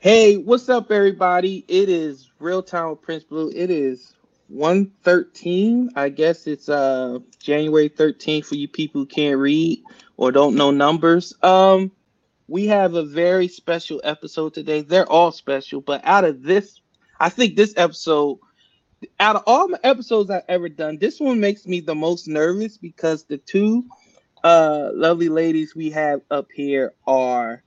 Hey, what's up, everybody? It is Real Time with Prince Blue. It is 113. I guess it's uh January 13th for you people who can't read or don't know numbers. Um, we have a very special episode today. They're all special, but out of this, I think this episode, out of all my episodes I've ever done, this one makes me the most nervous because the two uh lovely ladies we have up here are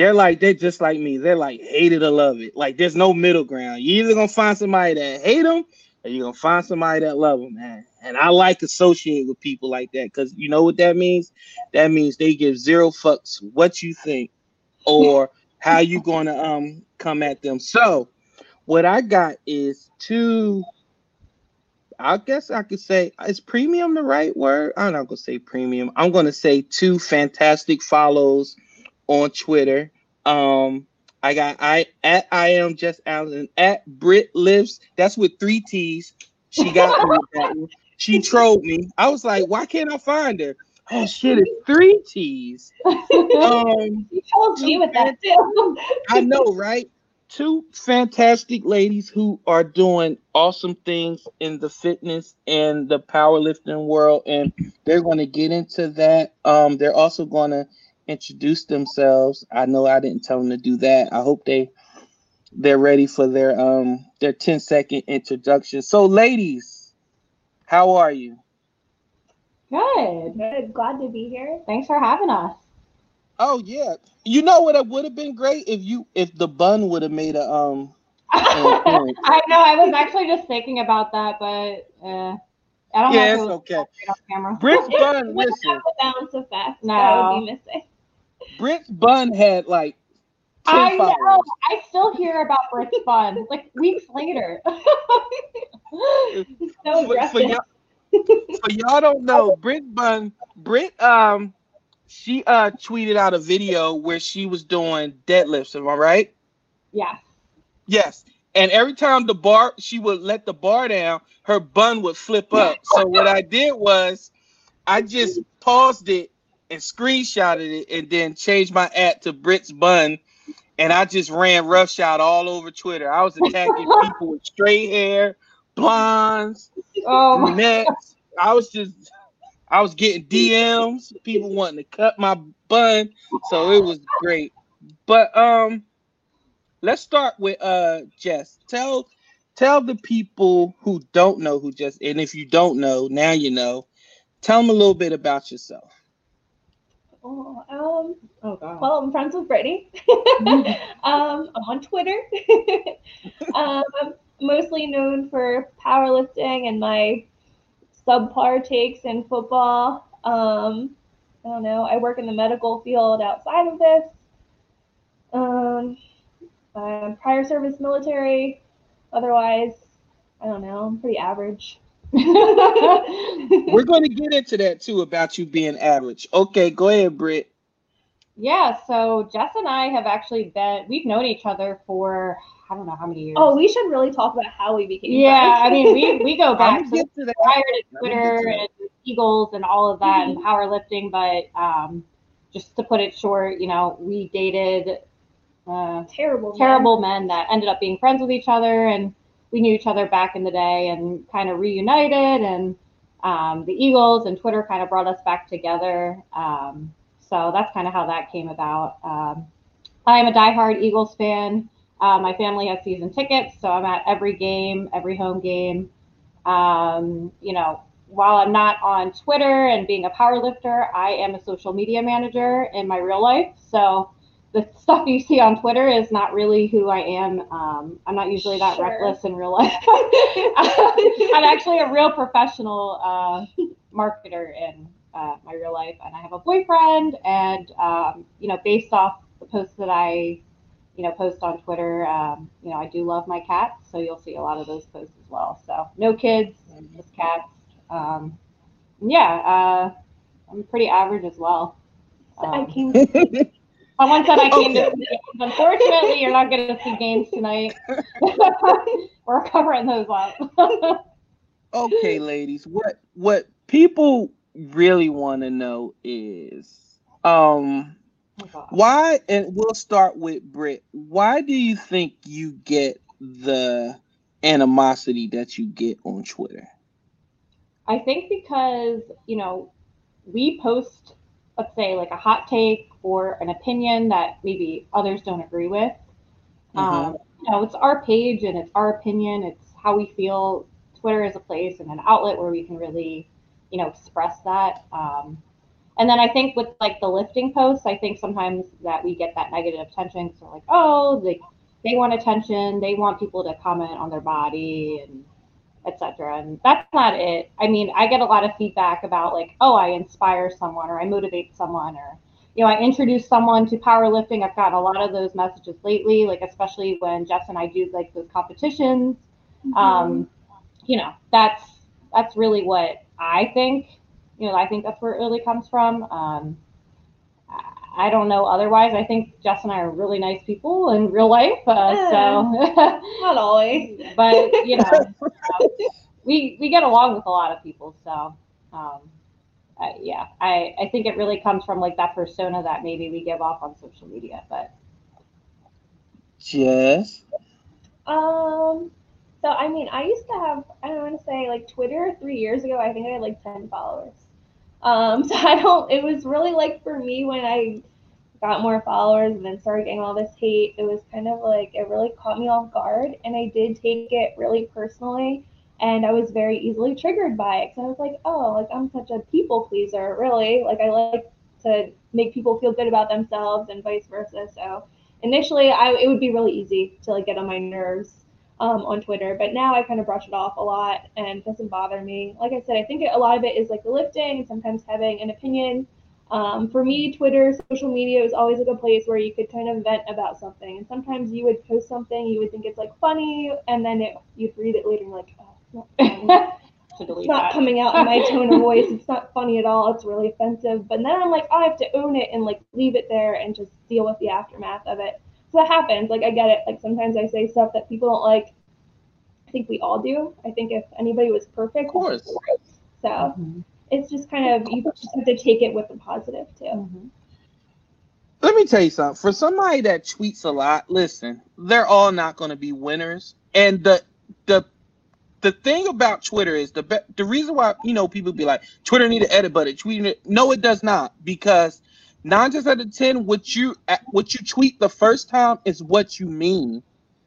they're like they're just like me. They're like hate it or love it. Like there's no middle ground. You either gonna find somebody that hate them, or you're gonna find somebody that love them, man. And I like associating with people like that because you know what that means. That means they give zero fucks what you think or how you gonna um come at them. So what I got is two. I guess I could say is premium the right word? I'm not gonna say premium. I'm gonna say two fantastic follows on Twitter. Um, I got I at I am Jess Allen at Britt lifts. That's with three T's. She got me that one. She trolled me. I was like, why can't I find her? Oh shit, it's three T's. Um, you told me with that too. I know, right? Two fantastic ladies who are doing awesome things in the fitness and the powerlifting world, and they're going to get into that. Um, they're also going to introduce themselves. I know I didn't tell them to do that. I hope they they're ready for their um their 10 second introduction. So ladies, how are you? Good. Good. Glad to be here. Thanks for having us. Oh yeah. You know what it would have been great if you if the bun would have made a um I know I was actually just thinking about that, but uh I don't yeah, it's okay. Britt's bun, listen. balance of fast. No. That would be missing. Britt's bun had like. I know. I still hear about Britt's bun like weeks later. so for, for, y'all, for y'all don't know, Britt bun. Britt um, she uh tweeted out a video where she was doing deadlifts. Am I right? Yeah. Yes. And every time the bar, she would let the bar down, her bun would flip up. So what I did was, I just paused it and screenshotted it, and then changed my at to Britt's bun, and I just ran roughshot all over Twitter. I was attacking people with straight hair, blondes, oh brunettes. I was just, I was getting DMs, people wanting to cut my bun, so it was great. But um, let's start with uh Jess. Tell tell the people who don't know who Jess, and if you don't know, now you know. Tell them a little bit about yourself. Oh, um, oh God. Well, I'm friends with Brittany. um, I'm on Twitter. um, I'm mostly known for powerlifting and my subpar takes in football. Um, I don't know. I work in the medical field outside of this. Um, I'm prior service military. Otherwise, I don't know. I'm pretty average. We're going to get into that too about you being average. Okay, go ahead, Britt. Yeah, so Jess and I have actually been, we've known each other for, I don't know how many years. Oh, we should really talk about how we became Yeah, I mean, we, we go back to, to prior to Twitter to and Eagles and all of that mm-hmm. and powerlifting, but um, just to put it short, you know, we dated uh, terrible, terrible men. men that ended up being friends with each other and we knew each other back in the day and kind of reunited and um, the Eagles and Twitter kind of brought us back together. Um, so that's kind of how that came about. Um, I'm a diehard Eagles fan. Uh, my family has season tickets, so I'm at every game, every home game. Um, you know, while I'm not on Twitter and being a power lifter, I am a social media manager in my real life. So the stuff you see on Twitter is not really who I am. Um, I'm not usually that sure. reckless in real life. I'm actually a real professional uh, marketer in uh, my real life, and I have a boyfriend. And um, you know, based off the posts that I, you know, post on Twitter, um, you know, I do love my cats, so you'll see a lot of those posts as well. So no kids, just cats. Um, yeah, uh, I'm pretty average as well. I um, came. Someone said I came okay. to see games. Unfortunately, you're not going to see games tonight. We're covering those up. okay, ladies. What what people really want to know is um Oh, why? And we'll start with Britt. Why do you think you get the animosity that you get on Twitter? I think because you know we post, let's say, like a hot take or an opinion that maybe others don't agree with. Mm-hmm. Um, you know, it's our page and it's our opinion. It's how we feel. Twitter is a place and an outlet where we can really, you know, express that. Um, and then I think with like the lifting posts, I think sometimes that we get that negative attention. So like, oh, they they want attention, they want people to comment on their body and etc. And that's not it. I mean, I get a lot of feedback about like, oh, I inspire someone or I motivate someone or you know, I introduce someone to powerlifting. I've gotten a lot of those messages lately, like especially when Jess and I do like those competitions. Mm-hmm. Um, you know, that's that's really what I think. You know, I think that's where it really comes from. Um, I don't know otherwise. I think Jess and I are really nice people in real life. Uh, yeah, so not always, but you know, we we get along with a lot of people. So um, uh, yeah, I I think it really comes from like that persona that maybe we give off on social media. But Jess. Um. So I mean, I used to have I don't want to say like Twitter three years ago. I think I had like ten followers. Um, so I don't. It was really like for me when I got more followers and then started getting all this hate. It was kind of like it really caught me off guard, and I did take it really personally, and I was very easily triggered by it. Because I was like, oh, like I'm such a people pleaser, really. Like I like to make people feel good about themselves and vice versa. So initially, I it would be really easy to like get on my nerves um, on Twitter, but now I kind of brush it off a lot and it doesn't bother me. Like I said, I think a lot of it is like the lifting and sometimes having an opinion. Um, for me, Twitter, social media is always like a place where you could kind of vent about something. And sometimes you would post something, you would think it's like funny, and then it, you'd read it later and like, oh, it's not, it's not coming out in my tone of voice. It's not funny at all. It's really offensive. But then I'm like, I have to own it and like leave it there and just deal with the aftermath of it. So that happens. Like I get it. Like sometimes I say stuff that people don't like. I think we all do. I think if anybody was perfect, of course. So mm-hmm. it's just kind of you just have to take it with the positive too. Mm-hmm. Let me tell you something. For somebody that tweets a lot, listen, they're all not going to be winners. And the the the thing about Twitter is the the reason why you know people be like Twitter need to edit, but it tweeting it. No, it does not because nine times out of ten, what you what you tweet the first time is what you mean.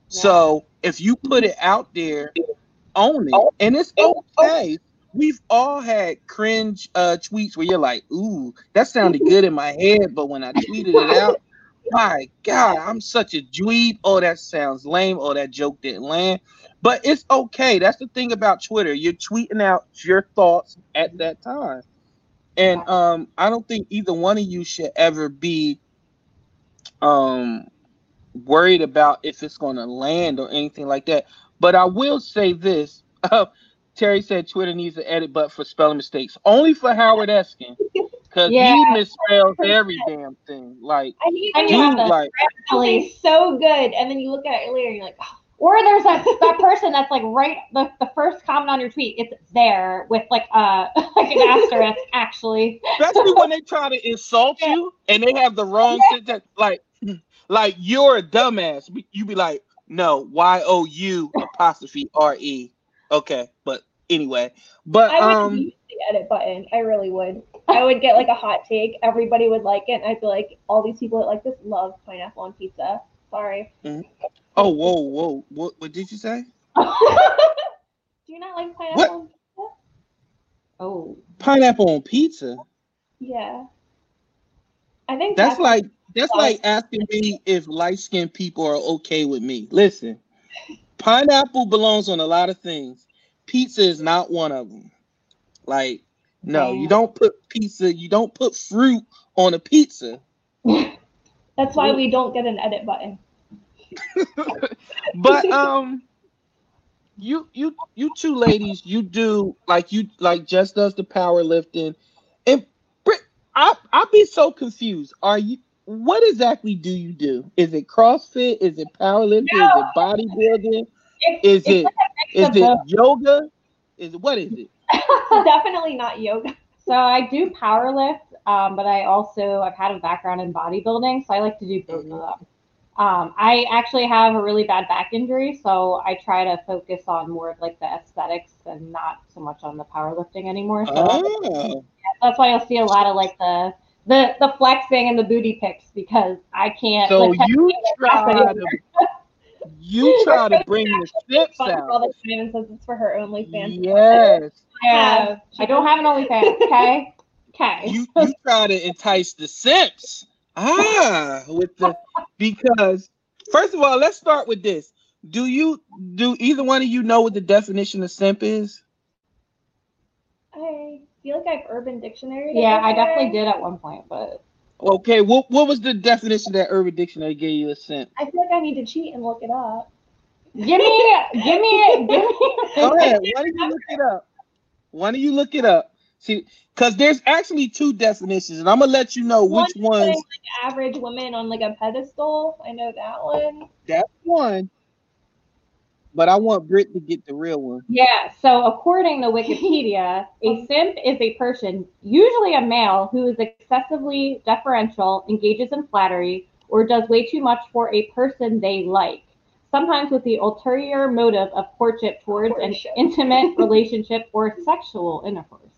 Yeah. So if you put it out there, own it, and it's okay. We've all had cringe uh, tweets where you're like, "Ooh, that sounded good in my head," but when I tweeted it out, my God, I'm such a dweeb. Oh, that sounds lame. Oh, that joke didn't land. But it's okay. That's the thing about Twitter. You're tweeting out your thoughts at that time. And um, I don't think either one of you should ever be um worried about if it's going to land or anything like that. But I will say this. Uh, Terry said Twitter needs an edit but for spelling mistakes. Only for Howard Eskin. Because yeah. he misspells every damn thing. Like, I mean, dude, like, so good. And then you look at it later and you're like, oh, or there's that, that person that's like right the, the first comment on your tweet, it's there with like uh like an asterisk actually. Especially when they try to insult yeah. you and they have the wrong yeah. sentence like like you're a dumbass. you'd be like, no, Y O U apostrophe R E. Okay, but anyway, but I would um, use the edit button. I really would. I would get like a hot take. Everybody would like it, and I'd be like, all these people that like this love pineapple on pizza. Sorry. Mm-hmm. Oh, whoa, whoa. What, what did you say? Do you not like pineapple what? on pizza? Oh. Pineapple on pizza? Yeah. I think that's, that's like that's like asking me if light skinned people are okay with me. Listen, pineapple belongs on a lot of things. Pizza is not one of them. Like, no, you don't put pizza, you don't put fruit on a pizza. That's why we don't get an edit button. but um you you you two ladies, you do like you like just does the powerlifting. And I I'll be so confused. Are you what exactly do you do? Is it CrossFit? Is it powerlifting? No. Is it bodybuilding? It's, is it is it yoga? Is what is it? Definitely not yoga. So I do power lift, um, but I also I've had a background in bodybuilding, so I like to do both of them. Um, I actually have a really bad back injury, so I try to focus on more of like the aesthetics and not so much on the powerlifting anymore. So oh. that's why you'll see a lot of like the the the flexing and the booty pics because I can't. So you try to you try to bring the steps out. All the time and says it's for her OnlyFans. Yes. Yeah. I don't have an OnlyFans. Okay. Okay. You you try to entice the simps. Ah, with the because first of all, let's start with this. Do you do either one of you know what the definition of simp is? I feel like I have Urban Dictionary. Yeah, I definitely did at one point, but okay. What what was the definition that Urban Dictionary gave you a simp? I feel like I need to cheat and look it up. Give me, give me, give me. Go ahead. Why don't you look it up? Why don't you look it up? See, because there's actually two definitions, and I'm gonna let you know one which ones. Like average women on like a pedestal. I know that one. That's one. But I want Britt to get the real one. Yeah. So according to Wikipedia, a simp is a person, usually a male, who is excessively deferential, engages in flattery, or does way too much for a person they like. Sometimes with the ulterior motive of courtship towards courtship. an intimate relationship or sexual intercourse.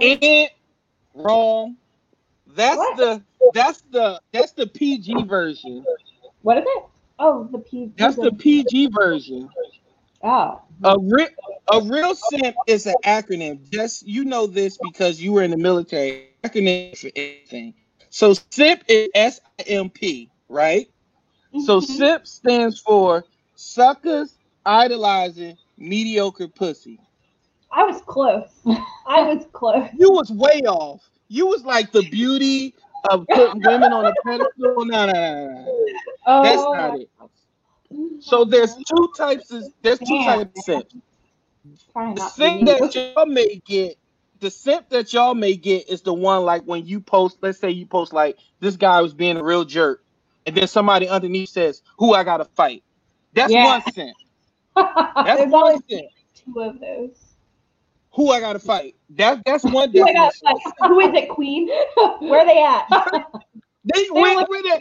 Ain't wrong. That's what? the that's the that's the PG version. What is it? Oh, the PG. That's the PG version. Oh. A real a real simp is an acronym. Just you know this because you were in the military. Acronym for anything. So simp is S I M P, right? Mm-hmm. So simp stands for suckers idolizing mediocre pussy. I was close. I was close. You was way off. You was like the beauty of putting women on a pedestal. No, no, no, no. Oh. That's not it. So there's two types of there's two yeah. types of simp. The simp that y'all may get, the simp that y'all may get is the one like when you post, let's say you post like this guy was being a real jerk, and then somebody underneath says, Who I gotta fight. That's yeah. one simp. That's one simp. Two of those who I gotta fight. That that's one thing. who, who is it, Queen? Where are they at? they where, where they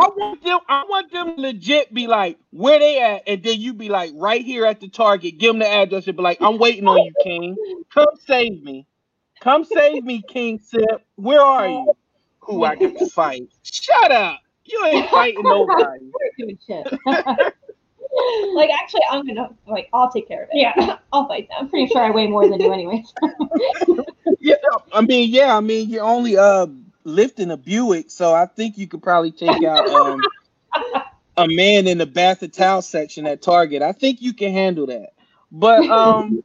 I want them. I want them legit be like where they at, and then you be like right here at the target. Give them the address and be like, "I'm waiting on you, King. Come save me. Come save me, King Sip. Where are you? Who I got to fight? Shut up. You ain't fighting nobody like actually i'm gonna like i'll take care of it. Yeah. I'll fight them. I'm pretty sure i weigh more than you anyway. Yeah i mean yeah i mean you're only uh lifting a buick so i think you could probably take out um a man in the bath and towel section at target. I think you can handle that. But um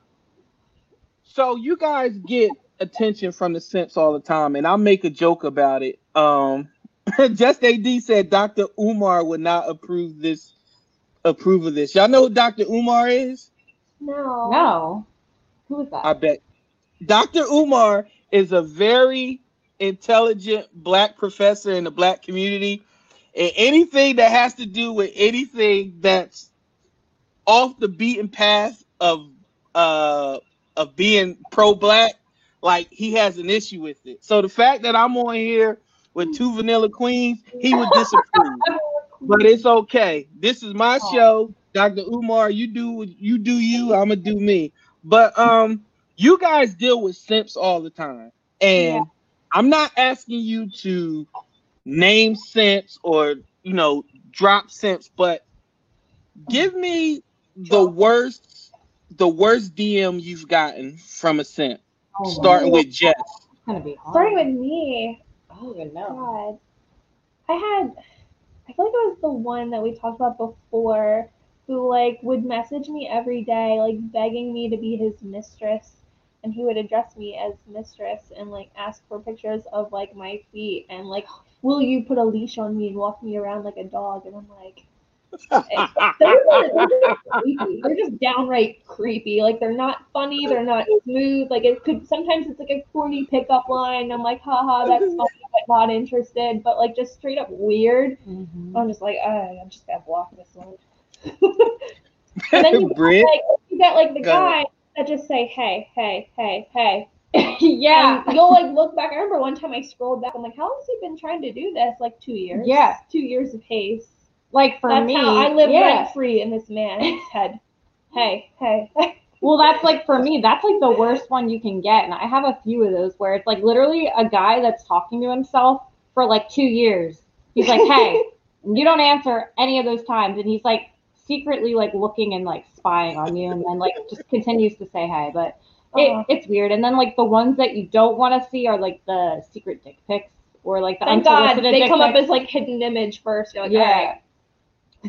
so you guys get attention from the simps all the time and i'll make a joke about it. Um just ad said dr umar would not approve this approve of this. Y'all know who Dr. Umar is? No. No. Who is that? I bet. Dr. Umar is a very intelligent black professor in the black community. And anything that has to do with anything that's off the beaten path of uh of being pro-black, like he has an issue with it. So the fact that I'm on here with two vanilla queens, he would disapprove. but it's okay. This is my oh. show, Dr. Umar. You do you do you. I'm gonna do me. But um, you guys deal with simps all the time, and yeah. I'm not asking you to name simps or you know drop simps, but give me the worst the worst DM you've gotten from a simp. Oh, starting with Jess. Starting with me. Oh, no. God. I had I feel like it was the one that we talked about before who like would message me every day, like begging me to be his mistress. And he would address me as mistress and like ask for pictures of like my feet and like, will you put a leash on me and walk me around like a dog? And I'm like, they're, they're just downright creepy. Like they're not funny. They're not smooth. Like it could sometimes it's like a corny pickup line. I'm like, haha, that's funny, but not interested. But like just straight up weird. Mm-hmm. I'm just like, uh, I'm just gonna block this one. and then you, like, you get like the guy that just say hey, hey, hey, hey. yeah. And you'll like look back. I remember one time I scrolled back. I'm like, how has he been trying to do this? Like two years. Yeah. Two years of haze. Like for That's me, how I live yeah. rent free in this man's head. Hey, hey. Well, that's like for me, that's like the worst one you can get. And I have a few of those where it's like literally a guy that's talking to himself for like two years. He's like, hey, and you don't answer any of those times. And he's like secretly like looking and like spying on you and then like just continues to say hey. But it, Uh-huh. it's weird. And then like the ones that you don't want to see are like the secret dick pics or like the Thank God they come up as like hidden image first. You're like, Yeah.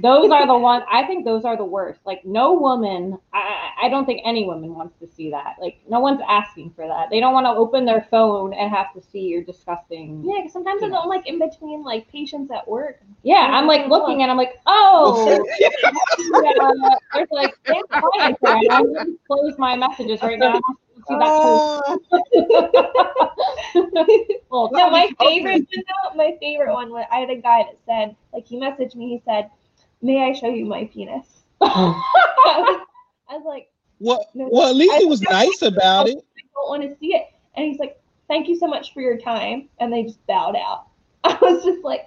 Those are the ones I think those are the worst. Like no woman, I I don't think any woman wants to see that. Like no one's asking for that. They don't want to open their phone and have to see your disgusting. Yeah, 'cause sometimes You know. I'm like in between like patients at work. Yeah, I'm like looking and I'm like, oh, yeah, there's like a there, I'm gonna close my messages right now. I don't see that post. well, No, my favorite one though, my favorite one was I had a guy that said, like he messaged me, he said, May I show you my penis? I was, I was like, Well, No, well, at least he was nice about it. I don't want to see it. And he's like, Thank you so much for your time. And they just bowed out. I was just like,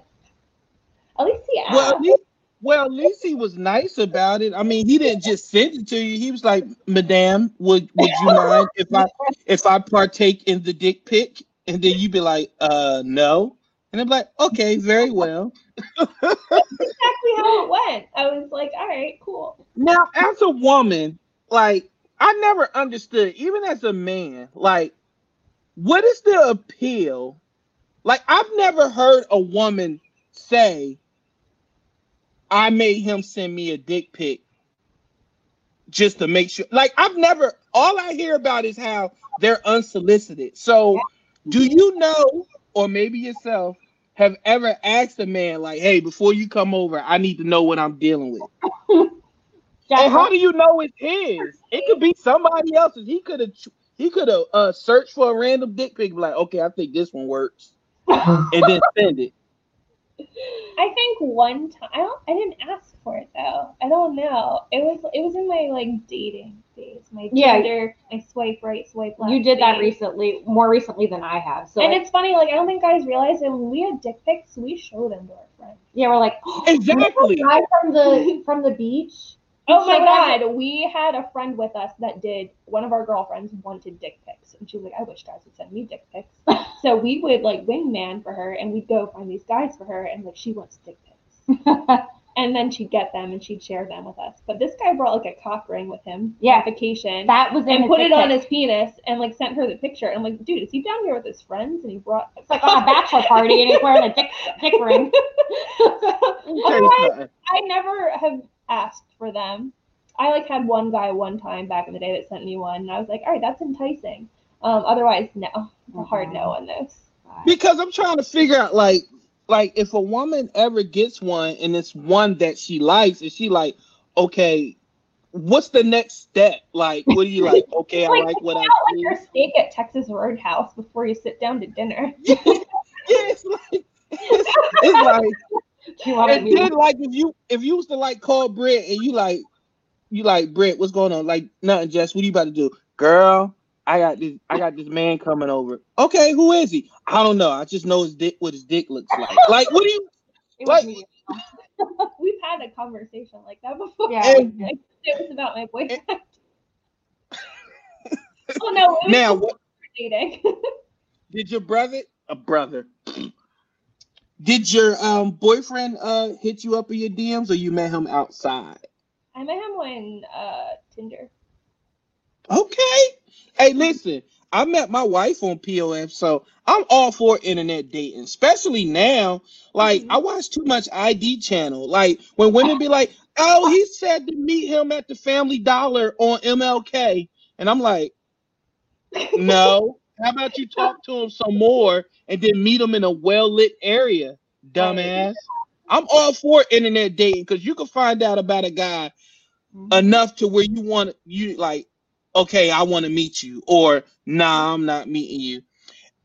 at least he asked. Well, at least, well, at least he was nice about it. I mean, he didn't just send it to you. He was like, "Madame, would would you mind if I if I partake in the dick pic?" And then you'd be like, "Uh, no." And I'm like, "Okay, very well." exactly how it went. I was like, all right, cool. Now, as a woman, like I never understood, even as a man, like what is the appeal? Like I've never heard a woman say, "I made him send me a dick pic just to make sure." Like I've never. All I hear about is how they're unsolicited. So, do you know, or maybe yourself, have ever asked a man like, "Hey, before you come over, I need to know what I'm dealing with." And how do you know it's his? It could be somebody else's. He could have he could have uh, searched for a random dick pic, be like, okay, I think this one works, and then send it. I think one time I don't I didn't ask for it though. I don't know. It was it was in my like dating phase. My Yeah. Tinder, my swipe right, swipe left. you did that recently, more recently than I have. So and like, it's funny, like I don't think guys realize that when we had dick pics, we showed them to our friends. yeah, we're like, Exactly. guy from the from the beach. Oh my So god, we had a friend with us that did one of our girlfriends wanted dick pics. And she was like, I wish guys would send me dick pics. so we would like wingman for her and we'd go find these guys for her and like she wants dick pics. And then she'd get them and she'd share them with us. But this guy brought like a cock ring with him Yeah. on vacation. that was in and his put dick it on pic. his penis and like sent her the picture. And I'm like, dude, is he down here with his friends? And he brought It's like on a bachelor party and he's wearing a dick dick ring. Let me tell you something. I never have asked for them. I like had one guy one time back in the day that sent me one, and I was like, all right, that's enticing. Um, otherwise, no, a hard no on those. Because I'm trying to figure out like like if a woman ever gets one and it's one that she likes, is she like, okay, what's the next step? Like, what do you like? Okay, I Like, like what I Out like your steak at Texas Roadhouse before you sit down to dinner. Yeah, it's like it's, it's like Do you want to and then like if you if you was to like call Britt and you like you like Britt, what's going on? Like nothing, Jess. What are you about to do, girl? I got this. I got this man coming over. Okay, who is he? I don't know. I just know his dick. What his dick looks like. Like what do you? it like- We've had a conversation like that before. Yeah. And Like, it was about my boyfriend. oh no, it was now, what dating. did your brother? A brother. Did your um boyfriend uh hit you up in your DMs or you met him outside? I met him on uh, Tinder. Okay. Hey, listen, I met my wife on POF, so I'm all for internet dating, especially now. Like, Mhm. I watch too much ID channel. Like, when women be like, oh, he said to meet him at the Family Dollar on MLK. And I'm like, no. How about you talk to him some more and then meet him in a well lit area, dumbass? I'm all for internet dating because you can find out about a guy enough to where you want you like okay i want to meet you or nah i'm not meeting you.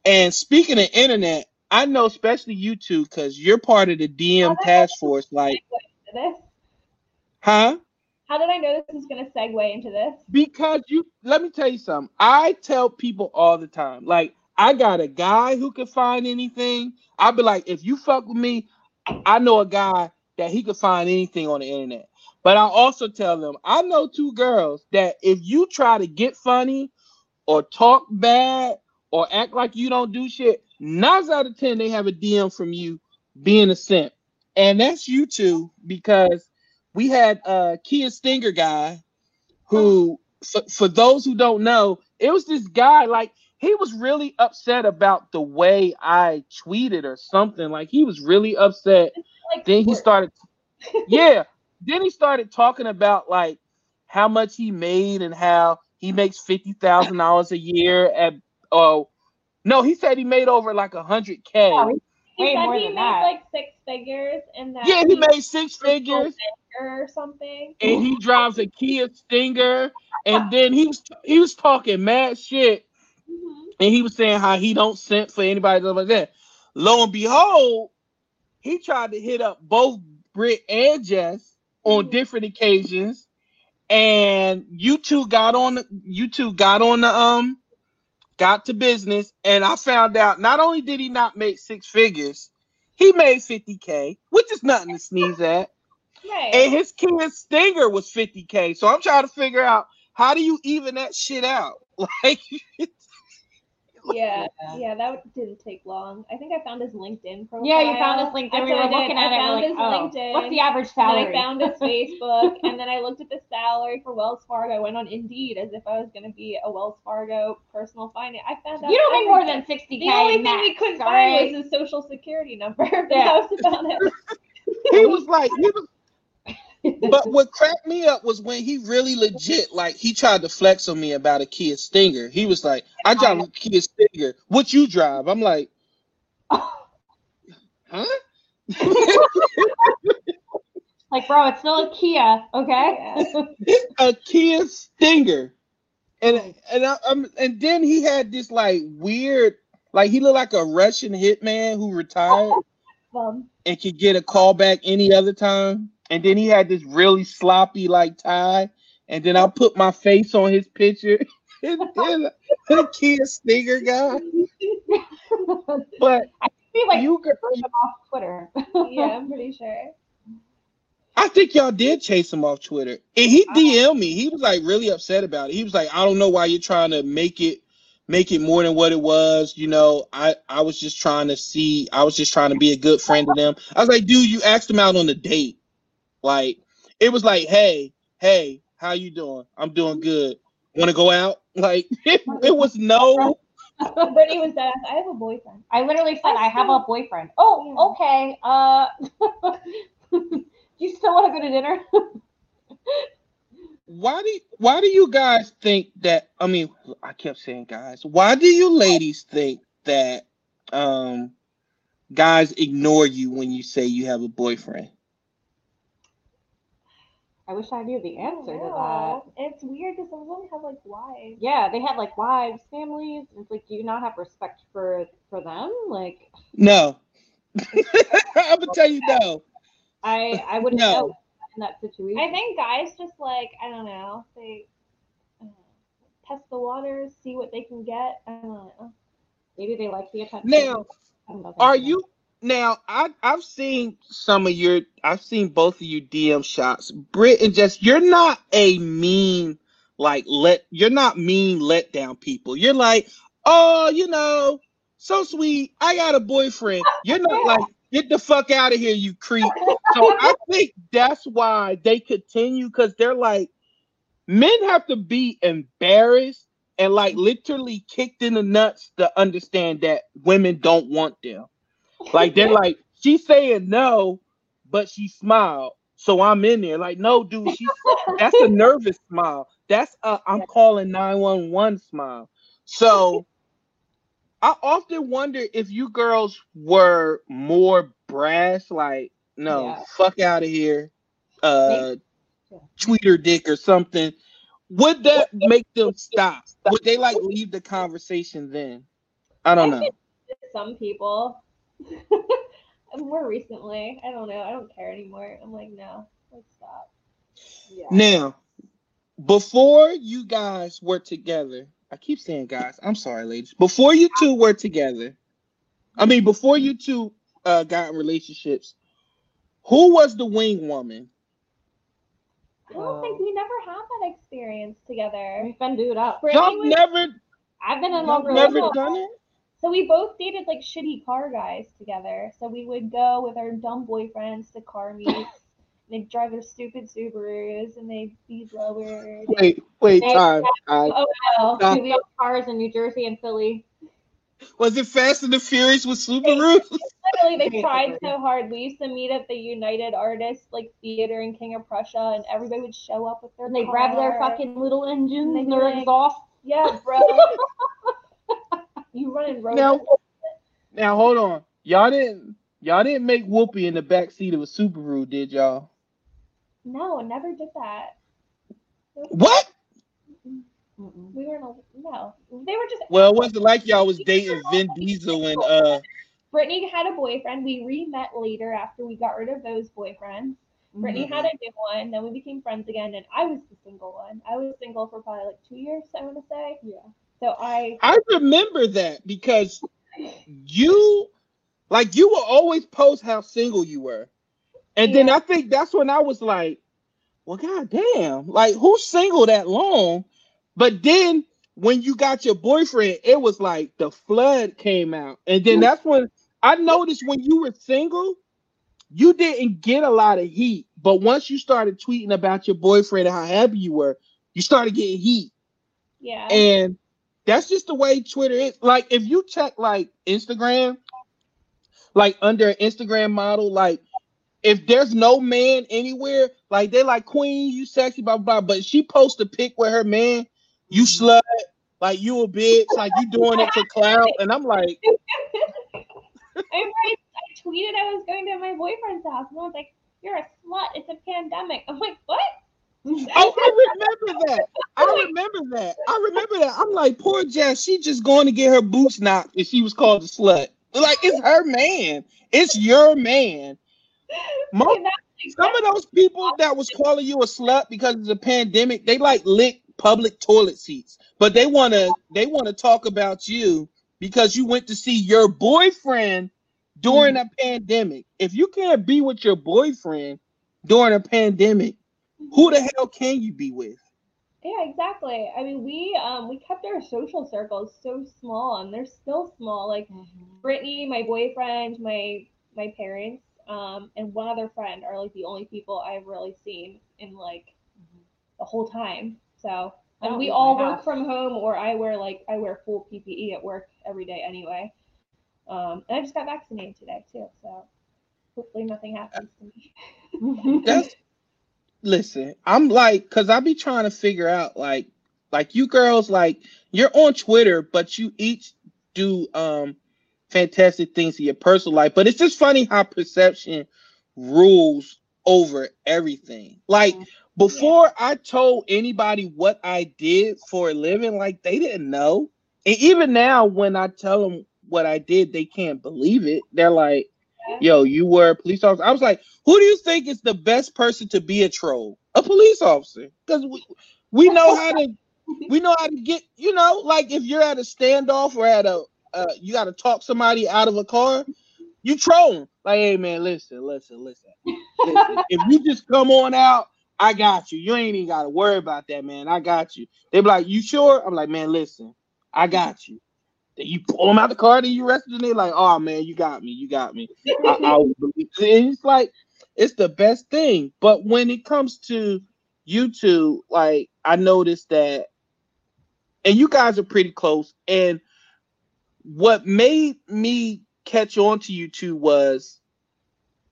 And speaking of internet i know especially you two because you're part of the dm task force like huh How did I know this was going to segue into this? Because you, let me tell you something. I tell people all the time, like, I got a guy who can find anything. I'll be like, if you fuck with me, I know a guy that he could find anything on the internet. But I also tell them, I know two girls that if you try to get funny or talk bad or act like you don't do shit, nine out of ten they have a DM from you being a simp. And that's you two because we had a Kia Stinger guy who, for, for those who don't know, it was this guy like he was really upset about the way I tweeted or something. Like he was really upset. Like then he started, yeah. Then he started talking about like how much he made and how he makes fifty thousand dollars a year at. Oh, no, he said he made over like a hundred k. he Way said he made that. like six figures and that. Yeah, he, he made six figures or something. And he drives a Kia Stinger, and then he was he was talking mad shit Mm-hmm. And he was saying how he don't send for anybody like that. Lo and behold, he tried to hit up both Britt and Jess on mm-hmm. different occasions, and you two got on the you two got on the um got to business, and I found out not only did he not make six figures, he made 50k, which is nothing to sneeze at. Right. And his Kia Stinger was 50k. So I'm trying to figure out how do you even that shit out? Like yeah, yeah, that didn't take long. I think I found his LinkedIn profile. Yeah, you found his LinkedIn. We were looking at I it. Found his like, oh, What's the average salary? Then I found his Facebook, and then I looked at the salary for Wells Fargo. I went on Indeed as if I was going to be a Wells Fargo personal finance. I found out you don't make more than sixty k. The only max, thing we couldn't find was his social security number. Yeah. that was about it. he was like, he was but what cracked me up was when he really legit like he tried to flex on me about a Kia Stinger. He was like, "I drive a Kia Stinger. What you drive?" I'm like, "Huh?" like, bro, it's still a Kia, okay? a Kia Stinger, and and I, am and then he had this like weird, like he looked like a Russian hitman who retired um, and could get a call back any other time and then he had this really sloppy like tie, and then I put my face on his picture. and then the Kia Stinger guy. but I feel like you could him off Twitter. yeah, I'm pretty sure. I think y'all did chase him off Twitter. And he. DM'd me. He was like really upset about it. He was like, I don't know why you're trying to make it make it more than what it was. You know, I, I was just trying to see, I was just trying to be a good friend to them. I was like, dude, you asked him out on a date. Like it was like, hey, hey, how you doing? I'm doing good. Want to go out? Like it, it was no. Brittany was that I have a boyfriend. I literally said I, I have a boyfriend. Oh, okay. Uh, you still want to go to dinner? why do why do you guys think that? I mean, I kept saying guys. Why do you ladies think that um guys ignore you when you say you have a boyfriend? I wish I knew the answer to that. It's weird because some of them have like wives. Yeah, they have like wives, families. It's like, do you not have respect for for them? Like, no. I'm gonna tell you no. I I wouldn't no. know in that situation. I think guys just like I don't know they uh, test the waters, see what they can get. I don't know. Maybe they like the attention. Now, are you now I I've seen some of your I've seen both of you DM shots. Britt and Jess, you're not a mean like let you're not mean let down people. You're like, oh, you know, so sweet. I got a boyfriend. You're not like get the fuck out of here, you creep. So I think that's why they continue because they're like men have to be embarrassed and like literally kicked in the nuts to understand that women don't want them. Like they're like, she's saying no, but she smiled. So I'm in there. Like, no, dude, she's that's a nervous smile. That's a I'm calling 911 smile. So I often wonder if you girls were more brass, like, no, yeah. fuck out of here. Uh tweeter dick or something. Would that make them stop? Would they like leave the conversation then? I don't know. Some people More recently, I don't know. I don't care anymore. I'm like, no, let's stop. Yeah. Now, before you guys were together, I keep saying guys. I'm sorry, ladies. Before you two were together, I mean, before you two uh, got in relationships, who was the wing woman? I don't think we never had that experience together. We've been dude up. Y'all was, never. I've been in love. Never done it. So we both dated like shitty car guys together. So we would go with our dumb boyfriends to car meets. they'd drive their stupid Subarus and they'd be lowered. Wait, wait, time. Oh no, no. cars in New Jersey and Philly. Was it Fast and the Furious with Subaru? Literally, they tried so hard. We used to meet at the United Artists like theater in King of Prussia, and everybody would show up with their. And they grab their fucking little engines and their exhaust. Yeah, bro. you running road. Now, now hold on. Y'all didn't y'all didn't make Whoopi in the back seat of a Subaru, did y'all? No, never did that. What? We weren't. No, they were just. Well, it wasn't like y'all was dating Vin Diesel and uh. Brittany had a boyfriend. We re-met later after we got rid of those boyfriends. Brittany mm-hmm. had a new one. Then we became friends again, and I was the single one. I was single for probably like two years. I want to say. Yeah. So I. I remember that because you, like, you will always post how single you were, and yeah. then I think that's when I was like, well, god damn, like who's single that long? But then when you got your boyfriend, it was like the flood came out. And then that's when I noticed when you were single, you didn't get a lot of heat. But once you started tweeting about your boyfriend and how happy you were, you started getting heat. Yeah. And that's just the way Twitter is. Like if you check like Instagram, like under an Instagram model, like if there's no man anywhere, like they're like Queen, you sexy, blah blah. blah. But she posts a pic with her man, you mm-hmm. slut, like you a bitch, like you doing it for clout. And I'm like, I, I tweeted I was going to my boyfriend's house, and I was like, "You're a slut. It's a pandemic." I'm like, "What?" Oh, I remember that. I remember that. I remember that. I'm like, poor Jess. She just going to get her boots knocked, and she was called a slut. Like it's her man. It's your man. Most, some of those people that was calling you a slut because of the pandemic, they like lick public toilet seats, but they want to they want to talk about you because you went to see your boyfriend during mm-hmm. a pandemic. If you can't be with your boyfriend during a pandemic, who the hell can you be with? Yeah, exactly. I mean, we um we kept our social circles so small, and they're still small. Like mm-hmm. Brittany, my boyfriend, my my parents, um, and one other friend are like the only people I've really seen in like mm-hmm. the whole time. So and we all work from home, or I wear like I wear full PPE at work every day anyway. Um, and I just got vaccinated today too, so hopefully nothing happens to me. That's listen. I'm like, cause I be trying to figure out like, like you girls, like you're on Twitter, but you each do um fantastic things in your personal life. But it's just funny how perception rules over everything. Like mm-hmm. Before yeah. I told anybody what I did for a living, like they didn't know. And even now, when I tell them what I did, they can't believe it. They're like, yo, you were a police officer. I was like, who do you think is the best person to be a troll? A police officer. Because we, we know how to we know how to get, you know, like if you're at a standoff or at a uh, you got to talk somebody out of a car, you troll. Like, hey man, listen, listen, listen. if you just come on out I got you. You ain't even got to worry about that, man. I got you. They be like, you sure? I'm like, man, listen, I got you. Then you pull them out the car, then you arrested them. They're like, oh man, you got me. You got me. I, I it's like it's the best thing. But when it comes to YouTube, like I noticed that, and you guys are pretty close. And what made me catch on to you two was,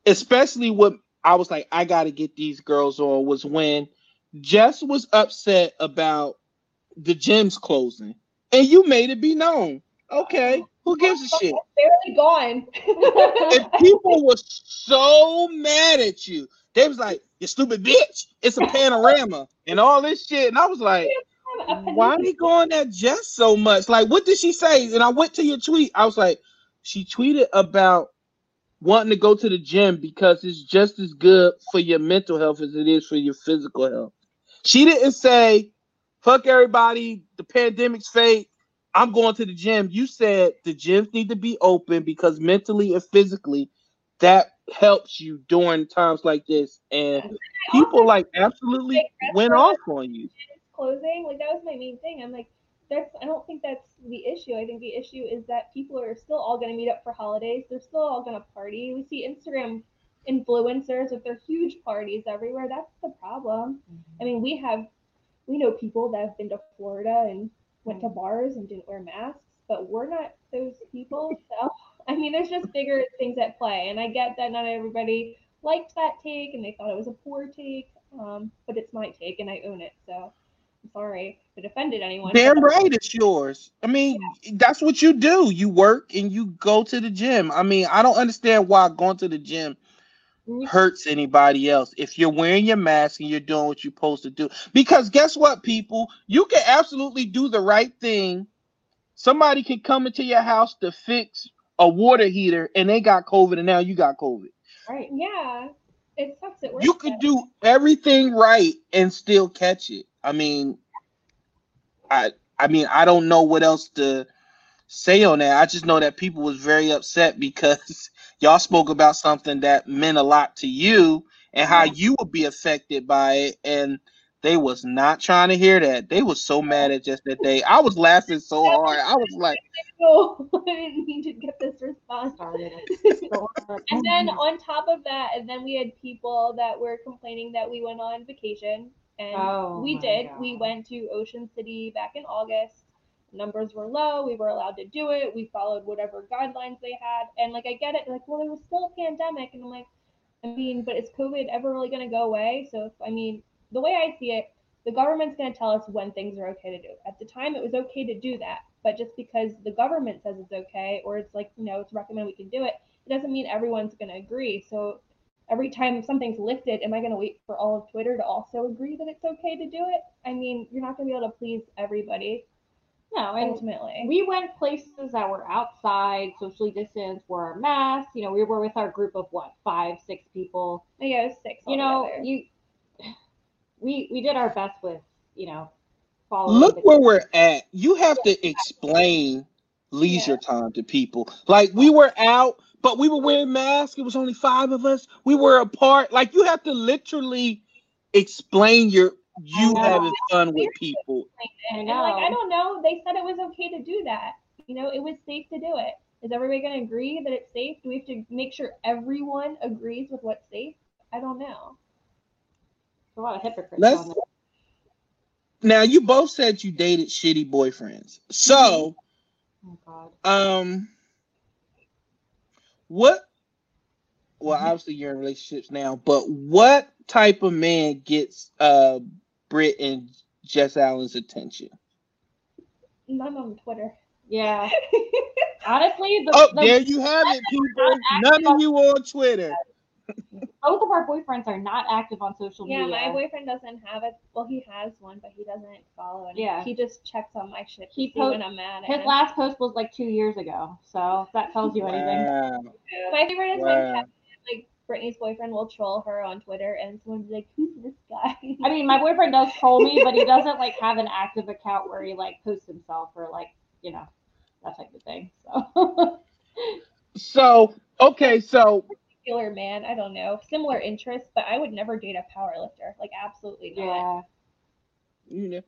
especially what I was like, I got to get these girls on was when Jess was upset about the gyms closing, and you made it be known. Okay, who gives a shit? Barely gone. and people were so mad at you. They was like, "You stupid bitch! It's a panorama and all this shit." And I was like, "Why are you going at Jess so much? Like, what did she say?" And I went to your tweet. I was like, "She tweeted about wanting to go to the gym because it's just as good for your mental health as it is for your physical health. She didn't say, fuck everybody, the pandemic's fake. I'm going to the gym. You said the gyms need to be open because mentally and physically that helps you during times like this. And people like absolutely went off on you. Closing, like that was my main thing. I'm like, that's I don't think that's the issue. I think the issue is that people are still all going to meet up for holidays. They're still all going to party. We see Instagram influencers with their huge parties everywhere. That's the problem. Mm-hmm. I mean, we have we know people that have been to Florida and went to bars and didn't wear masks, but we're not those people. So I mean, there's just bigger things at play, and I get that not everybody liked that take and they thought it was a poor take, um, but it's my take and I own it. So I'm sorry if it offended anyone. Damn right, it's yours. I mean, yeah. that's what you do. You work and you go to the gym. I mean, I don't understand why going to the gym mm-hmm. Mm-hmm. hurts anybody else if you're wearing your mask and you're doing what you're supposed to do. Because guess what, people? You can absolutely do the right thing. Somebody can come into your house to fix a water heater and they got COVID and now you got COVID. Right. Yeah. It sucks. It works. You could do everything right and still catch it. I mean, I I mean I don't know what else to say on that. I just know that people was very upset because y'all spoke about something that meant a lot to you and how mm-hmm. you would be affected by it and they was not trying to hear that. They was so mad at just that day. I was laughing so hard. I was like, "No, I didn't mean to get this response." and then on top of that, and then we had people that were complaining that we went on vacation and oh we did. God. We went to Ocean City back in August. Numbers were low. We were allowed to do it. We followed whatever guidelines they had. And like, I get it. Like, well, there was still a pandemic. And I'm like, I mean, but is COVID ever really going to go away? So, if, I mean, the way I see it, the government's going to tell us when things are okay to do. At the time, it was okay to do that. But just because the government says it's okay, or it's like, you know, it's recommended we can do it, it doesn't mean everyone's going to agree. So every time something's lifted, am I going to wait for all of Twitter to also agree that it's okay to do it? I mean, you're not going to be able to please everybody. No, and ultimately, we went places that were outside, socially distanced, wore our masks. You know, we were with our group of what five, six people. Yeah, six. You know, you we we did our best with you know. Look where we're at. You have to explain leisure yeah. time to people. Like we were out but we were wearing masks. It was only five of us. We were apart. Like you have to literally explain your you having fun with people. I know. Like I don't know. They said it was okay to do that. You know, it was safe to do it. Is everybody going to agree that it's safe? Do we have to make sure everyone agrees with what's safe? I don't know. a lot of hypocrites. Let's, now you both said you dated shitty boyfriends. So, oh, um, what well mm-hmm. obviously you're in relationships now but what type of man gets uh Britt and Jess Allen's attention none on twitter yeah honestly the, oh the, there you have it people none of you on twitter both of our boyfriends are not active on social yeah, media. Yeah, my boyfriend doesn't have it. Well, he has one, but he doesn't follow it. Yeah, he just checks on my shit. He post, when I'm mad. His last post was like two years ago, so that tells you anything. Wow. My favorite is wow. when like Brittany's boyfriend will troll her on Twitter, and someone's like, "Who's this guy?" I mean, my boyfriend does troll me, but he doesn't like have an active account where he like posts himself or like you know that type of thing. So. so okay, so particular man, I don't know, similar interests, but I would never date a power lifter. Like absolutely not. Yeah. You know,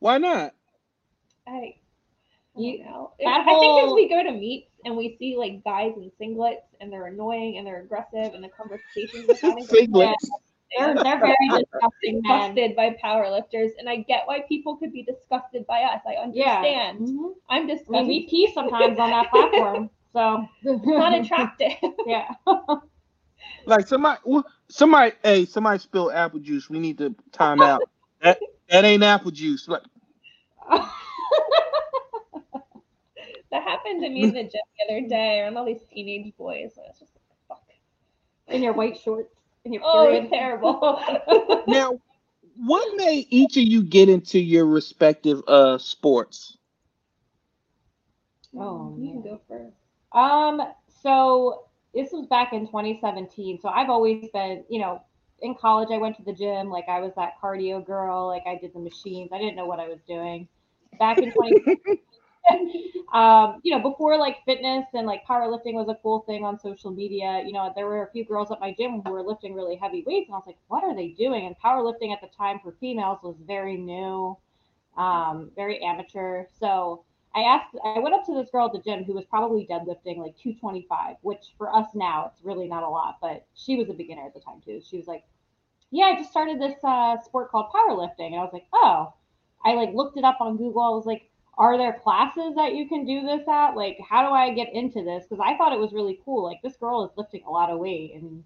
why not? I, I you know. I think as we go to meets and we see like guys in singlets and they're annoying and they're aggressive and the conversations we're having singlets. They're, they're very disgusting disgusted by power lifters, and I get why people could be disgusted by us. I understand. Yeah. Mm-hmm. I'm disgusted. I mean, we pee sometimes on that platform, so it's not attractive. yeah. Like somebody, somebody, hey, somebody spilled apple juice. We need to time out. that that ain't apple juice. Like. That happened to me in the gym the other day around all these teenage boys. I was just like, fuck. In your white shorts. In your oh, it's terrible. now, what made each of you get into your respective uh sports? Oh, you can go first. Um, so this was back in 2017. So I've always been, you know, in college, I went to the gym. Like I was that cardio girl. Like I did the machines. I didn't know what I was doing. Back in 20, um, you know, before like fitness and like powerlifting was a cool thing on social media. You know, there were a few girls at my gym who were lifting really heavy weights, and I was like, what are they doing? And powerlifting at the time for females was very new, um, very amateur. So I asked, I went up to this girl at the gym who was probably deadlifting like 225, which for us now it's really not a lot, but she was a beginner at the time too. She was like, "Yeah, I just started this uh, sport called powerlifting," and I was like, "Oh." I like looked it up on Google. I was like, "Are there classes that you can do this at? Like, how do I get into this?" Because I thought it was really cool. Like, this girl is lifting a lot of weight, and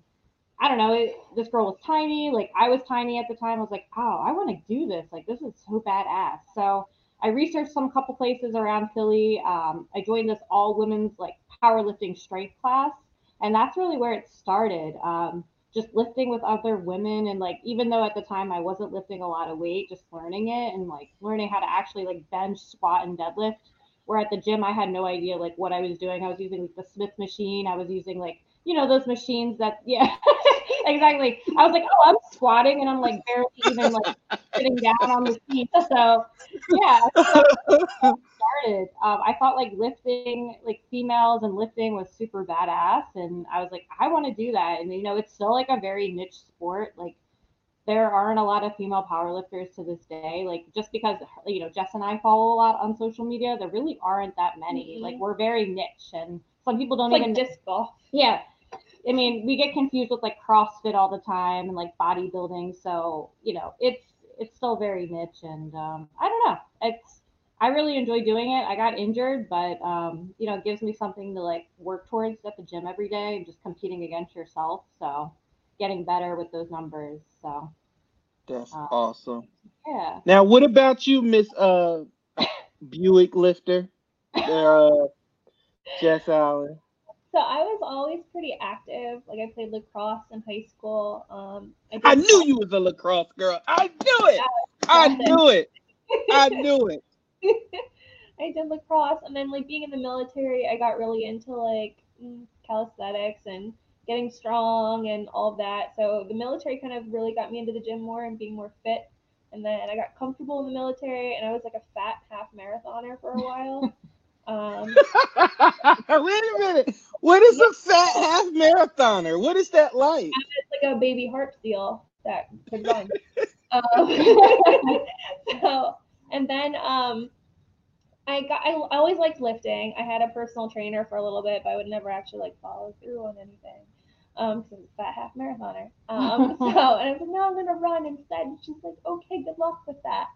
I don't know. It, this girl was tiny. Like, I was tiny at the time. I was like, "Oh, I want to do this. Like, this is so badass." So I researched some couple places around Philly. Um, I joined this all women's like powerlifting strength class, and that's really where it started. Um, just lifting with other women, and like even though at the time I wasn't lifting a lot of weight, just learning it and like learning how to actually like bench, squat, and deadlift. Where at the gym I had no idea like what I was doing. I was using like the Smith machine. I was using like you know those machines that yeah exactly. I was like, oh, I'm squatting and I'm like barely even like sitting down on the seat. So yeah, so started. Um, I thought like lifting like females and lifting was super badass, and I was like, I want to do that. And you know, it's still like a very niche sport. Like there aren't a lot of female powerlifters to this day. Like just because you know Jess and I follow a lot on social media, there really aren't that many. Mm-hmm. Like we're very niche, and some people don't it's even like disc golf. Yeah, I mean, we get confused with like CrossFit all the time and like bodybuilding. So, you know, it's it's still very niche and um, I don't know. It's I really enjoy doing it. I got injured, but um, you know, it gives me something to like work towards at the gym every day and just competing against yourself. So getting better with those numbers. So that's um, awesome. Yeah. Now what about you, Miss uh Buick lifter? Uh Jess Allen. So I was always pretty active. Like I played lacrosse in high school. Um, I, I knew you was a lacrosse girl. I knew it. I knew it. I knew it. I did lacrosse, and then like being in the military, I got really into like mm, calisthenics and getting strong and all of that. So the military kind of really got me into the gym more and being more fit. And then I got comfortable in the military, and I was like a fat half marathoner for a while. Um, Wait a minute. What is a fat half marathoner? What is that like? It's like a baby harp seal that could run. um, so, and then um, I got. I, I always liked lifting. I had a personal trainer for a little bit, but I would never actually like follow through on anything. Um, because I'm a fat half marathoner. Um, so and I was like, no, I'm gonna run instead. And she's like, okay, good luck with that.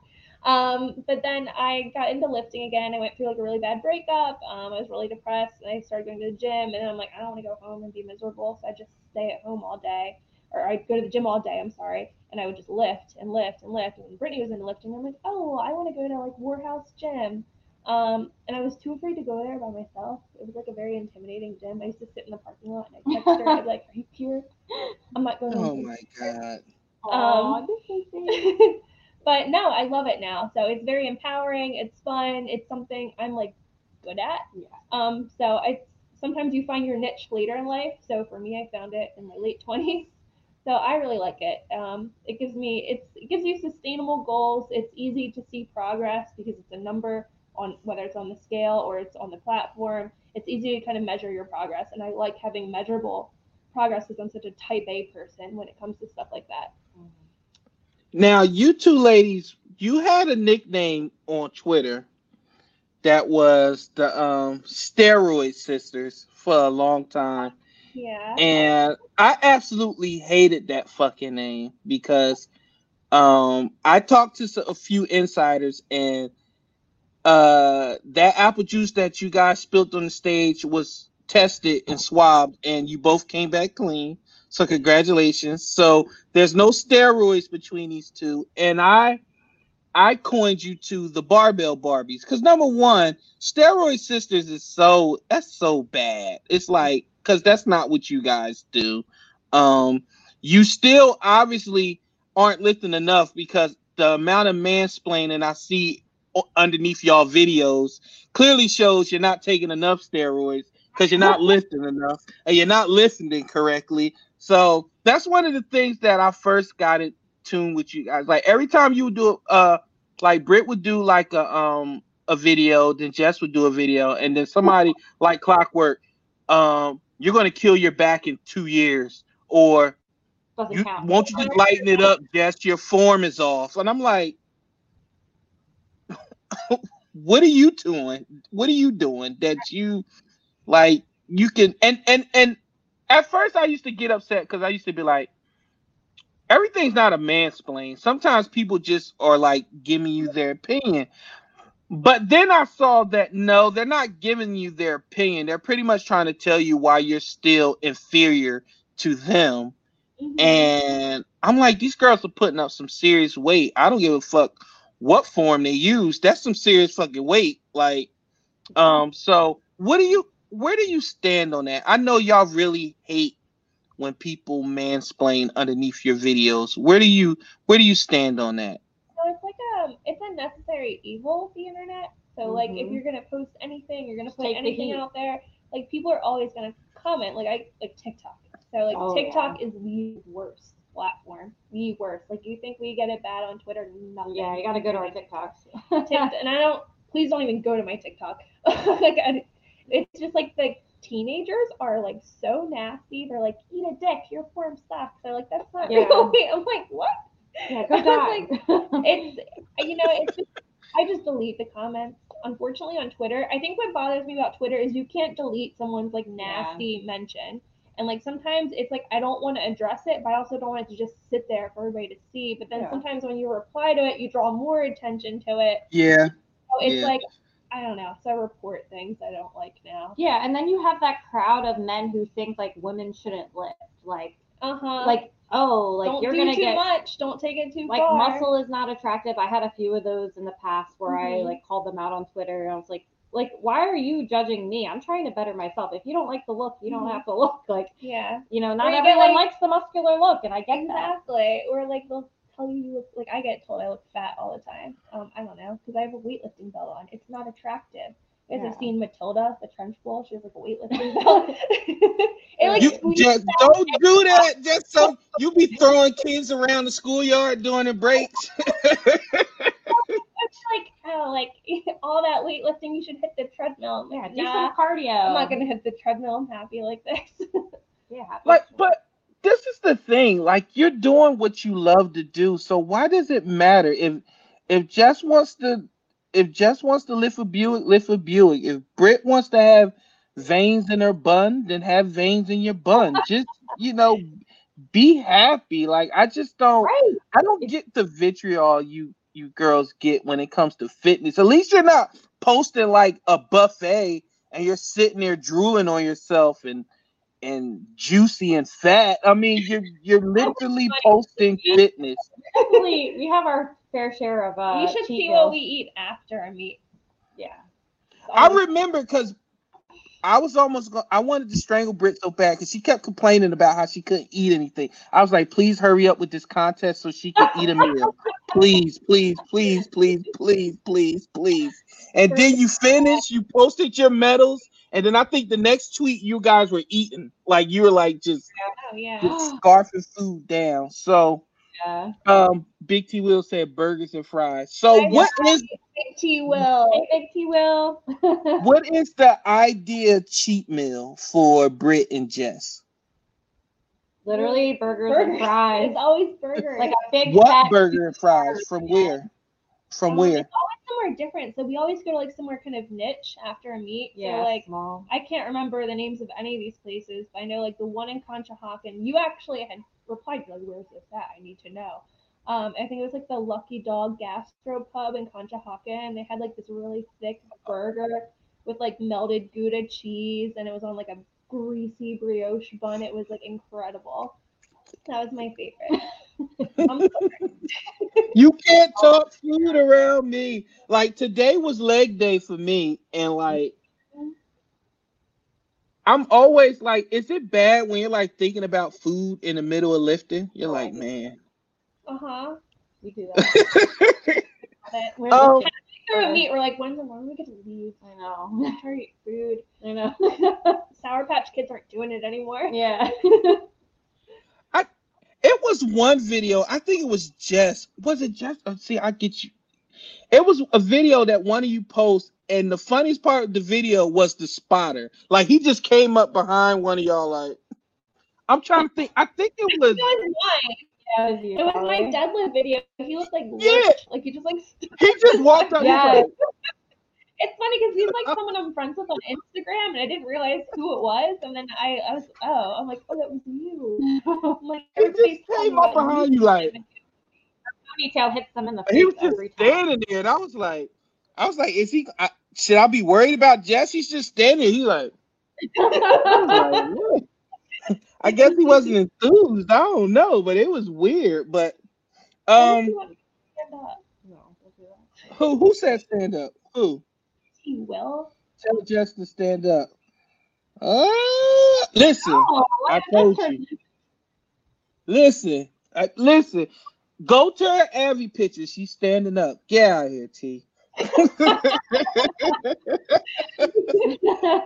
Um, but then I got into lifting again. I went through like a really bad breakup. Um, I was really depressed and I started going to the gym. And I'm like, I don't want to go home and be miserable. So I just stay at home all day. Or I'd go to the gym all day, I'm sorry. And I would just lift and lift and lift. And Brittany was into lifting. I'm like, oh, I want to go to like Warhouse Gym. Um, and I was too afraid to go there by myself. It was like a very intimidating gym. I used to sit in the parking lot and I text her. I'd be like, "Are you here? I'm not going." Oh my god. Um, but no, I love it now. So it's very empowering. It's fun. It's something I'm like good at. Yeah. Um. So I sometimes you find your niche later in life. So for me, I found it in my late twenties. So I really like it. Um, it gives me it's it gives you sustainable goals. It's easy to see progress because it's a number on whether it's on the scale or it's on the platform. It's easy to kind of measure your progress, and I like having measurable progress because I'm such a type A person when it comes to stuff like that. Now, you two ladies, you had a nickname on Twitter that was the um, Steroid Sisters for a long time. Yeah. And I absolutely hated that fucking name because um, I talked to a few insiders and uh, that apple juice that you guys spilled on the stage was tested and swabbed, and you both came back clean. So congratulations. So there's no steroids between these two, and I I coined you to the barbell Barbies because number one, steroid sisters is so that's so bad. It's like because that's not what you guys do. Um, you still obviously aren't lifting enough because the amount of mansplaining I see underneath y'all videos clearly shows you're not taking enough steroids because you're not lifting enough and you're not listening correctly. So that's one of the things that I first got in tune with you guys. Like every time you do uh like Britt would do like a um a video, then Jess would do a video, and then somebody like Clockwork, um, you're gonna kill your back in two years, or you, won't you just lighten it up, Jess? Your form is off, and I'm like, what are you doing? What are you doing that you like? You can and and and at first I used to get upset because I used to be like, everything's not a mansplain. Sometimes people just are like giving you their opinion. But then I saw that no, they're not giving you their opinion. They're pretty much trying to tell you why you're still inferior to them. Mm-hmm. And I'm like, these girls are putting up some serious weight. I don't give a fuck what form they use. That's some serious fucking weight. Like, um, so what do you where do you stand on that? I know y'all really hate when people mansplain underneath your videos. Where do you where do you stand on that? So it's like um it's a necessary evil, the internet. So mm-hmm. like if mm-hmm. you're gonna post anything, you're gonna put anything out there, like people are always gonna comment. Like I like TikTok. So like oh, TikTok yeah. is the worst platform. The worst. Like you think we get it bad on Twitter? Nothing. Yeah, you gotta go to our TikToks. and I don't please don't even go to my TikTok. like I, it's just like the teenagers are like so nasty. They're like, eat a dick, your form sucks. They're like, that's not yeah. real. I'm like, what? Yeah, go die. like, it's you know, it's just I just delete the comments. Unfortunately, on Twitter, I think what bothers me about Twitter is you can't delete someone's like nasty yeah. mention. And like sometimes it's like I don't want to address it, but I also don't want it to just sit there for everybody to see. But then yeah. sometimes when you reply to it, you draw more attention to it. Yeah. So it's yeah. like I don't know. So I report things I don't like now. Yeah, and then you have that crowd of men who think like women shouldn't lift. Like, uh huh. Like, oh, like don't you're gonna too get much. Don't take it too like far. muscle is not attractive. I had a few of those in the past where mm-hmm. I like called them out on Twitter, and I was like, like, why are you judging me? I'm trying to better myself. If you don't like the look, you don't mm-hmm. have to look. Like, yeah, you know, not everyone like, likes the muscular look, and I get exactly. That. Or like they'll tell you you look like I get told I look fat all the time. Um, I don't know because I have a weightlifting belt on. It's not attractive. You guys yeah. have seen Matilda, the Trunchbull. She has like a weightlifting belt. it like you just don't do that. Just so you be throwing kids around the schoolyard during the breaks. it's like oh, like all that weightlifting, you should hit the treadmill. Yeah, do nah, some cardio. I'm not gonna hit the treadmill. I'm happy like this. yeah, like but this is the thing. Like you're doing what you love to do. So why does it matter if if Jess wants to if Jess wants to lift a Buick, lift a Buick. If Britt wants to have veins in her bun, then have veins in your bun. just you know, be happy. Like I just don't right. I don't get the vitriol you you girls get when it comes to fitness. At least you're not posting like a buffet and you're sitting there drooling on yourself and and juicy and fat. I mean, you're you're literally posting fitness. we have our fair share of. Uh, you should see meals. what we eat after a meet. Yeah. I remember because I was almost go- I wanted to strangle Britt so bad because she kept complaining about how she couldn't eat anything. I was like, please hurry up with this contest so she can eat a meal. please, please, please, please, please, please, please. And then you finished, you posted your medals, and then I think the next tweet you guys were eating. Like you were like just, oh, yeah. just scarfing food down. So yeah. Um, Big T Will said burgers and fries. So what is Big T Will? Big T Will. what is the idea cheat meal for Britt and Jess? Literally burgers, burgers. and fries. It's always burgers. like a big what burger and fries from where? From um, where? It's always somewhere different. So we always go to like somewhere kind of niche after a meet. Yeah, so like small. I can't remember the names of any of these places, but I know like the one in Conshohocken. You actually had replied like, "Where's this at? I need to know." Um, I think it was like the Lucky Dog Gastro Pub in Conshohocken. They had like this really thick burger with like melted Gouda cheese, and it was on like a greasy brioche bun. It was like incredible. That was my favorite. you can't talk food around me. Like today was leg day for me, and like I'm always like, is it bad when you're like thinking about food in the middle of lifting? You're like, man. Uh huh. We do that. um, there we meet, we're like, when's the when we get to leave? I know. Try to eat food. I know. Sour Patch Kids aren't doing it anymore. yeah. I it was one video. I think it was just was it just oh, see I get you. It was a video that one of you post, and the funniest part of the video was the spotter. Like he just came up behind one of y'all. Like I'm trying to think. I think it was. It was mine. Yeah, it was you, It was my probably. deadlift video. He looked like Yeah. lurched, like he just like. He just walked up. Yeah. It's funny because he's like someone I'm friends with on Instagram, and I didn't realize who it was. And then I, I was, oh, I'm like, oh, that was you. I'm like, He just came up behind you like Ponytail hits them in the face he was just every time. standing there, and I was like, I was like, is he? I, should I be worried about Jess? He's just standing. He like, I, like, I guess he wasn't enthused. I don't know, but it was weird. But um, You want to stand up? No, don't do that. who who said stand up? Who? He will. Tell Jess to stand up. Uh, listen, Oh, I told you. Listen, I, listen. Go to her Abby picture. She's standing up. Get out of here, T.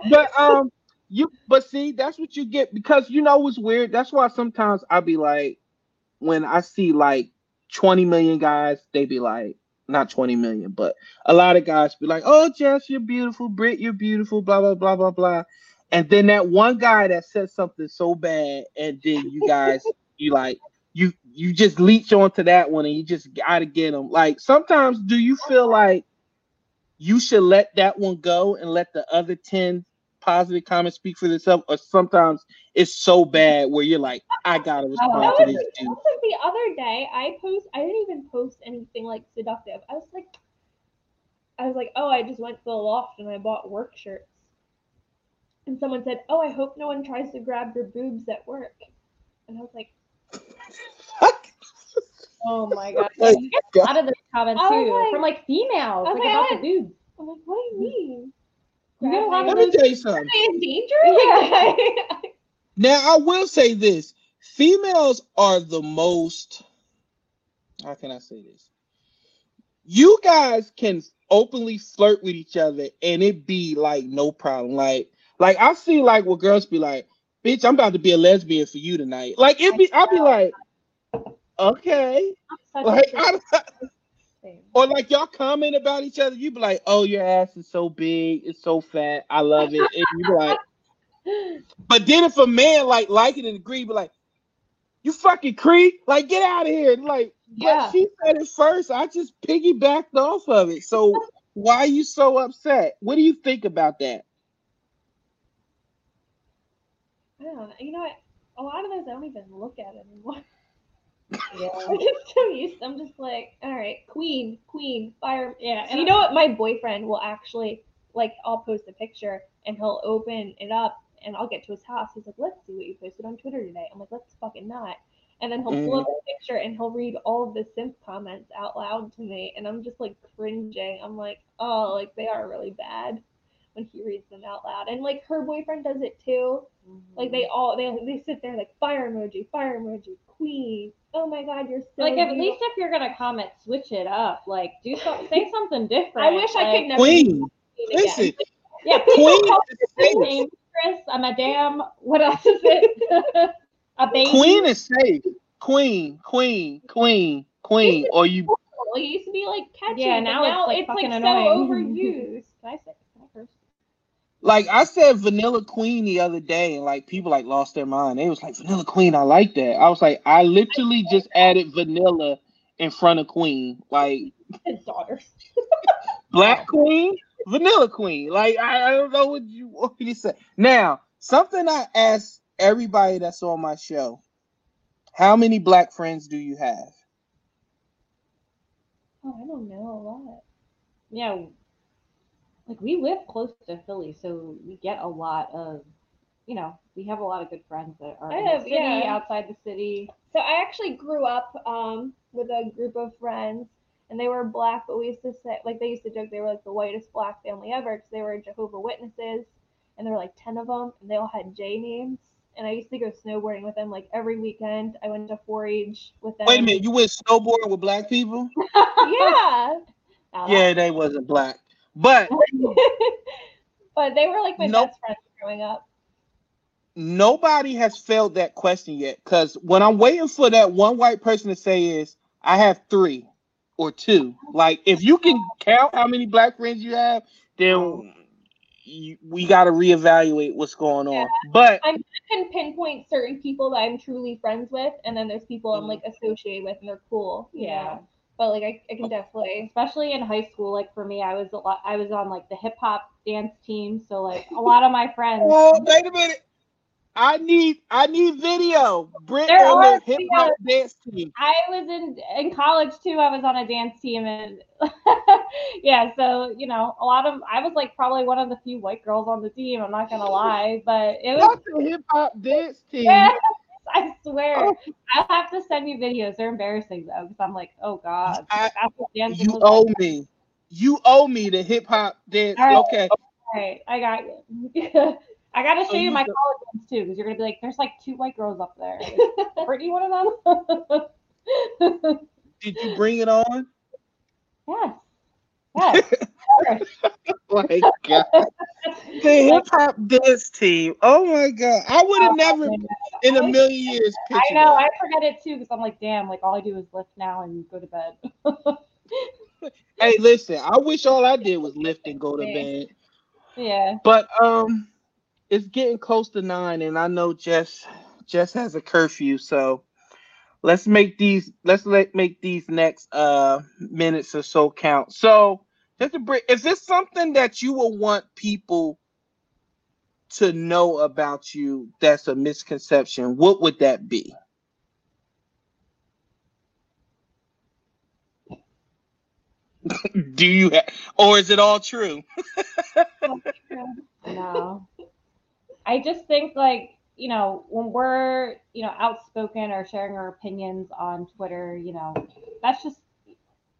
but um, you but see, that's what you get because you know it's weird. That's why sometimes I'll be like, when I see like 20 million guys, they be like, not 20 million, but a lot of guys be like, oh, Jess, you're beautiful. Britt, you're beautiful. Blah blah blah blah blah. And then that one guy that said something so bad, and then you guys, you like, you you just leech onto that one, and you just gotta get them. Like sometimes, do you feel like you should let that one go and let the other 10 positive comments speak for themselves or sometimes it's so bad where you're like i gotta oh, respond That to this dude like the other day. I post. I didn't even post anything like seductive. I was like, I was like, oh, I just went to the loft and I bought work shirts. And someone said, oh, I hope no one tries to grab your boobs at work. And I was like, fuck. Oh my god. Like, You get a lot of those comments too like- from like females, like like, about I- the boobs. I'm like, what do you mean? You get a lot Grab of let me tell you something. In now i will say this. Females are the most how can i say this? You guys can openly flirt with each other and it be like no problem. Like like i see like where girls be like bitch i'm about to be a lesbian for you tonight. Like it be i'll be like okay. Like I. Or like y'all comment about each other, you be like, "Oh, your ass is so big, it's so fat, I love it." And you be like, but then if a man like like it and agree, be like, "You fucking creep, like get out of here!" And like, Yeah. she said it first. I just piggybacked off of it. So why are you so upset? What do you think about that? I don't know. You know what? A lot of those I don't even look at anymore. Yeah. I'm just so used. I'm just like, all right, queen, queen, fire. Yeah. And you know what? My boyfriend will actually like, I'll post a picture and he'll open it up and I'll get to his house. He's like, let's see what you posted on Twitter today. I'm like, let's fucking not. And then he'll pull up mm. a picture and he'll read all of the simp comments out loud to me, and I'm just like cringing. I'm like, oh, like they are really bad when he reads them out loud. And like her boyfriend does it too. Mm-hmm. Like they all they they sit there like fire emoji, fire emoji, queen. Oh my god, you're so like at least if you're gonna comment, switch it up. Like do some, say something different. I wish I could never Queen, do it again. listen, Yeah, people Queen call is me safe. I'm a damn. What else is it? a baby. Queen is safe. Queen, queen, queen, queen. Or you Well, it used to be like catchy, Yeah, now now, it's, like, it's like fucking so annoying. overused. Can I say? Can I curse? Like I said Vanilla Queen the other day, and like people like lost their mind. They was like Vanilla Queen, I like that. I was like, I literally just added vanilla in front of Queen. Like His daughter. Black Queen, Vanilla Queen. Like I, I don't know what you want me to say. Now, something I asked everybody that's on my show. How many black friends do you have? Oh, I don't know a lot. Yeah. Like we live close to Philly, so we get a lot of, you know, we have a lot of good friends that are I in the have- city, yeah. outside the city. So I actually grew up um, with a group of friends, and they were black, but we used to say, like, they used to joke they were like the whitest black family ever because they were Jehovah Witnesses, and there were like 10 of them, and they all had J names. And I used to go snowboarding with them like every weekend. I went to 4 H with them. Wait a minute, you went snowboarding with black people? Yeah. yeah, they wasn't black, but but they were like my nope. best friends growing up. Nobody has failed that question yet, because what I'm waiting for that one white person to say is, "I have three or two. Like, if you can count how many black friends you have, then you, we got to reevaluate what's going on. Yeah. But I can pinpoint certain people that I'm truly friends with, and then there's people I'm mm. like associated with, and they're cool. Yeah. Know? But like I, I can definitely, especially in high school, like for me, I was a lot. I was on like the hip hop dance team, so like a lot of my friends. Oh, wait a minute! I need I need video. Britt there on the hip hop dance team. I was in in college too. I was on a dance team and yeah, so you know, a lot of I was like probably one of the few white girls on the team. I'm not gonna lie, but it was a hip hop dance team. Yeah, I swear. Oh. I'll have to send you videos. They're embarrassing though, because I'm like, oh god, I, you owe like. me. You owe me the hip hop dance. Right. Okay. All right, I got you. I gotta oh, show you my college ones too, because you're gonna be like, there's like two white girls up there. Brittany, one of them. Did you bring it on? Yes. Yes. oh my god. The hip hop dance team. Oh my god. I would have oh, never in a million years. I know, that. I forget it too because I'm like, damn, like all I do is lift now and go to bed. hey, listen, I wish all I did was lift and go to bed. Yeah. But um it's getting close to nine, and I know Jess Jess has a curfew, so let's make these let's let make these next uh minutes or so count. So just. Is this something that you will want people to know about you that's a misconception? What would that be? Do you, have, or is it all true? no. I just think like you know when we're you know outspoken or sharing our opinions on Twitter, you know that's just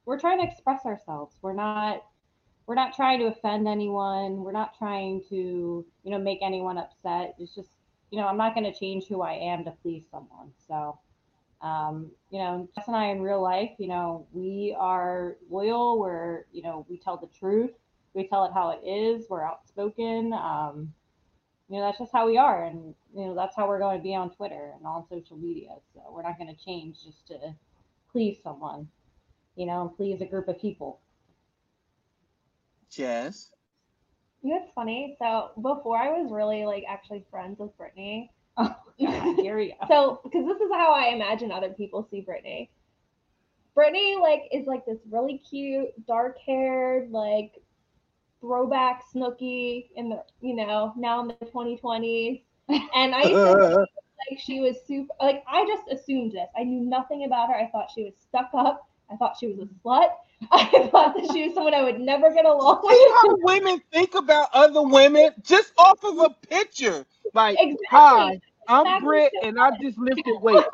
we're trying to express ourselves. We're not we're not trying to offend anyone. We're not trying to you know make anyone upset. It's just you know I'm not going to change who I am to please someone. So um, you know Jess and I in real life, you know we are loyal. We're you know we tell the truth. We tell it how it is. We're outspoken. Um, you know that's just how we are and you know that's how we're going to be on twitter and on social media so we're not going to change just to please someone you know and please a group of people yes you know it's funny so before i was really like actually friends with brittany oh God, here we go so because this is how i imagine other people see brittany brittany like is like this really cute dark haired like throwback Snooki in the you know now in the 2020s, and I to, like she was super. Like I just assumed this. I knew nothing about her. I thought she was stuck up. I thought she was a slut. I thought that she was someone I would never get along with. See how women think about other women just off of a picture. Like, exactly. hi, I'm exactly. Britt, and I just lifted weights.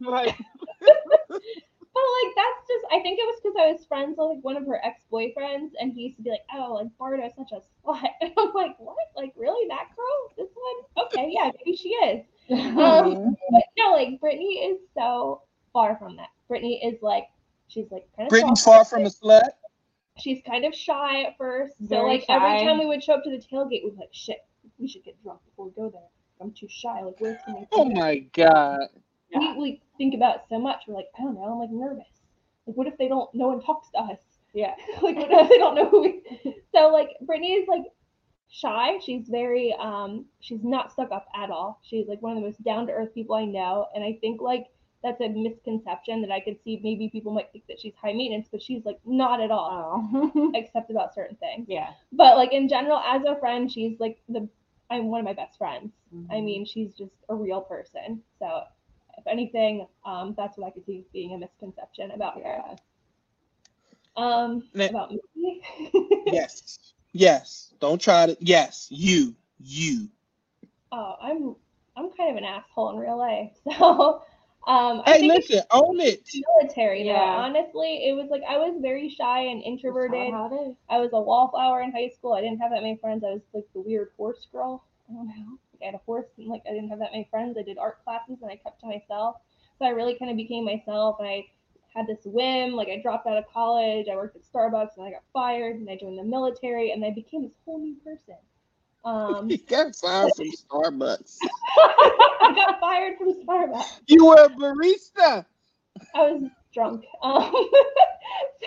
like, but like that's just I think it was because I was friends with like one of her ex boyfriends, and he used to be like, "Oh, like Bardo's such a slut." And I'm like, "What? Like really? That girl? This one? Okay, yeah, maybe she is." um, but no, like Brittany is so far from that. Brittany is like she's like kind of Brittany's far from a slut. She's kind of shy at first, so Very like shy. every time we would show up to the tailgate, we'd be like, "Shit, we should get drunk before we go there." I'm too shy. Like, where's my? Oh my god. Yeah. We, we think about so much. We're like, I don't know, I'm like nervous. Like, what if they don't, no one talks to us? Yeah. like, what if they don't know who we, so like, Brittany is like shy. She's very, um, she's not stuck up at all. She's like one of the most down to earth people I know. And I think like, that's a misconception that I could see maybe people might think that she's high maintenance, but she's like not at all, oh. except about certain things. Yeah. But like in general, as a friend, she's like the I'm one of my best friends. Mm-hmm. I mean, she's just a real person. So if anything, um, that's what I could see being a misconception about her. Um, now, about me. yes, yes. Don't try to. Yes, you, you. Oh, I'm I'm kind of an asshole in real life. So, um, hey, listen, own it. Military, yeah. Honestly, it was like I was very shy and introverted. I was a wallflower in high school. I didn't have that many friends. I was like the weird horse girl. I don't know. I had a horse and like I didn't have that many friends. I did art classes and I kept to myself. So I really kind of became myself and I had this whim. Like I dropped out of college, I worked at Starbucks, and I got fired, and I joined the military, and I became this whole new person. Um, you got fired from Starbucks. I got fired from Starbucks. You were a barista. I was drunk. Um,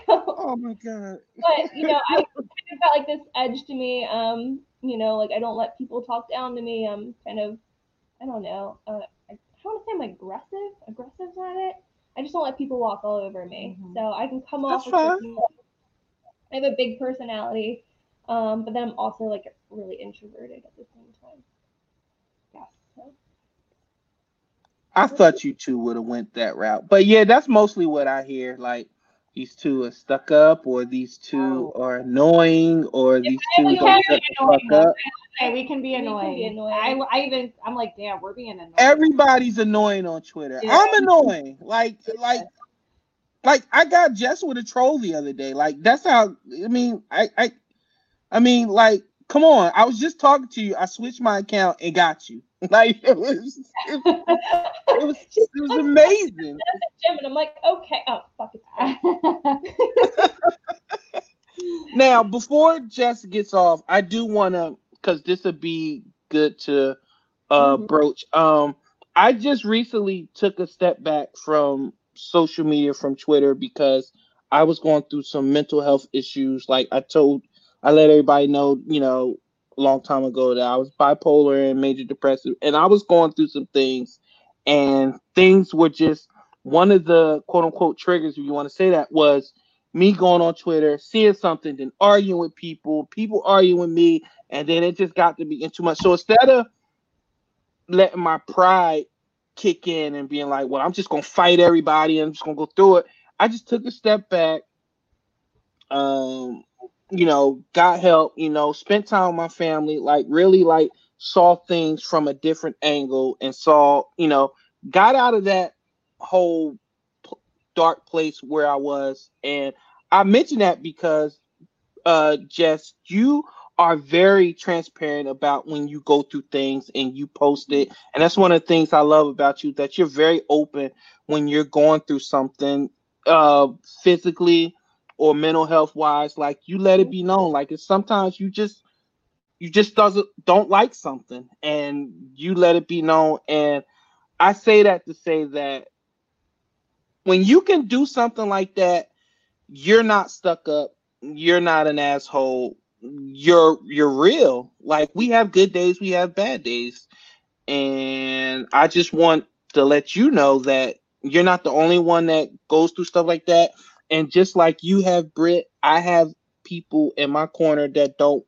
so, oh my god! But you know, I kind of got like this edge to me. Um, you know, like I don't let people talk down to me. I'm kind of, I don't know. Uh, I, don't want to say I'm aggressive. Aggressive at it. I just don't let people walk all over me. Mm-hmm. So I can come off. I have a big personality, um, but then I'm also like really introverted at the same time. Yeah. So. I thought you two would have went that route, but yeah, that's mostly what I hear. Like these two are stuck up, or these two oh. are annoying, or these two don't shut the fuck up. Hey, we can be annoying. Can be annoying. I, I even I'm like, damn, we're being annoying. Everybody's annoying on Twitter. Yeah. I'm annoying. Like, like, like I got Jess with a troll the other day. Like that's how. I mean, I, I, I mean, like, come on. I was just talking to you. I switched my account and got you. Like it was, it, it was, it was amazing. Jim, and I'm like, okay, oh fuck it. now, before Jess gets off, I do want to, because this would be good to uh, mm-hmm. broach. Um, I just recently took a step back from social media, from Twitter, because I was going through some mental health issues. Like I told, I let everybody know, you know, a long time ago that I was bipolar and major depressive, and I was going through some things, and things were just one of the quote unquote triggers, if you want to say that, was me going on Twitter, seeing something, then arguing with people, people arguing with me, and then it just got to be too much. So instead of letting my pride kick in and being like, well, I'm just gonna fight everybody and I'm just gonna go through it, I just took a step back. Um, you know, got help, you know, spent time with my family, like really like saw things from a different angle and saw, you know, got out of that whole dark place where I was. And I mention that because uh Jess, you are very transparent about when you go through things and you post it. And that's one of the things I love about you that you're very open when you're going through something uh physically or mental health wise like you let it be known. Like it's sometimes you just you just doesn't don't like something and you let it be known. And i say that to say that when you can do something like that you're not stuck up. You're not an asshole. You're you're real. Like we have good days we have bad days. And i just want to let you know that you're not the only one that goes through stuff like that and just like you have Britt, I have people in my corner that don't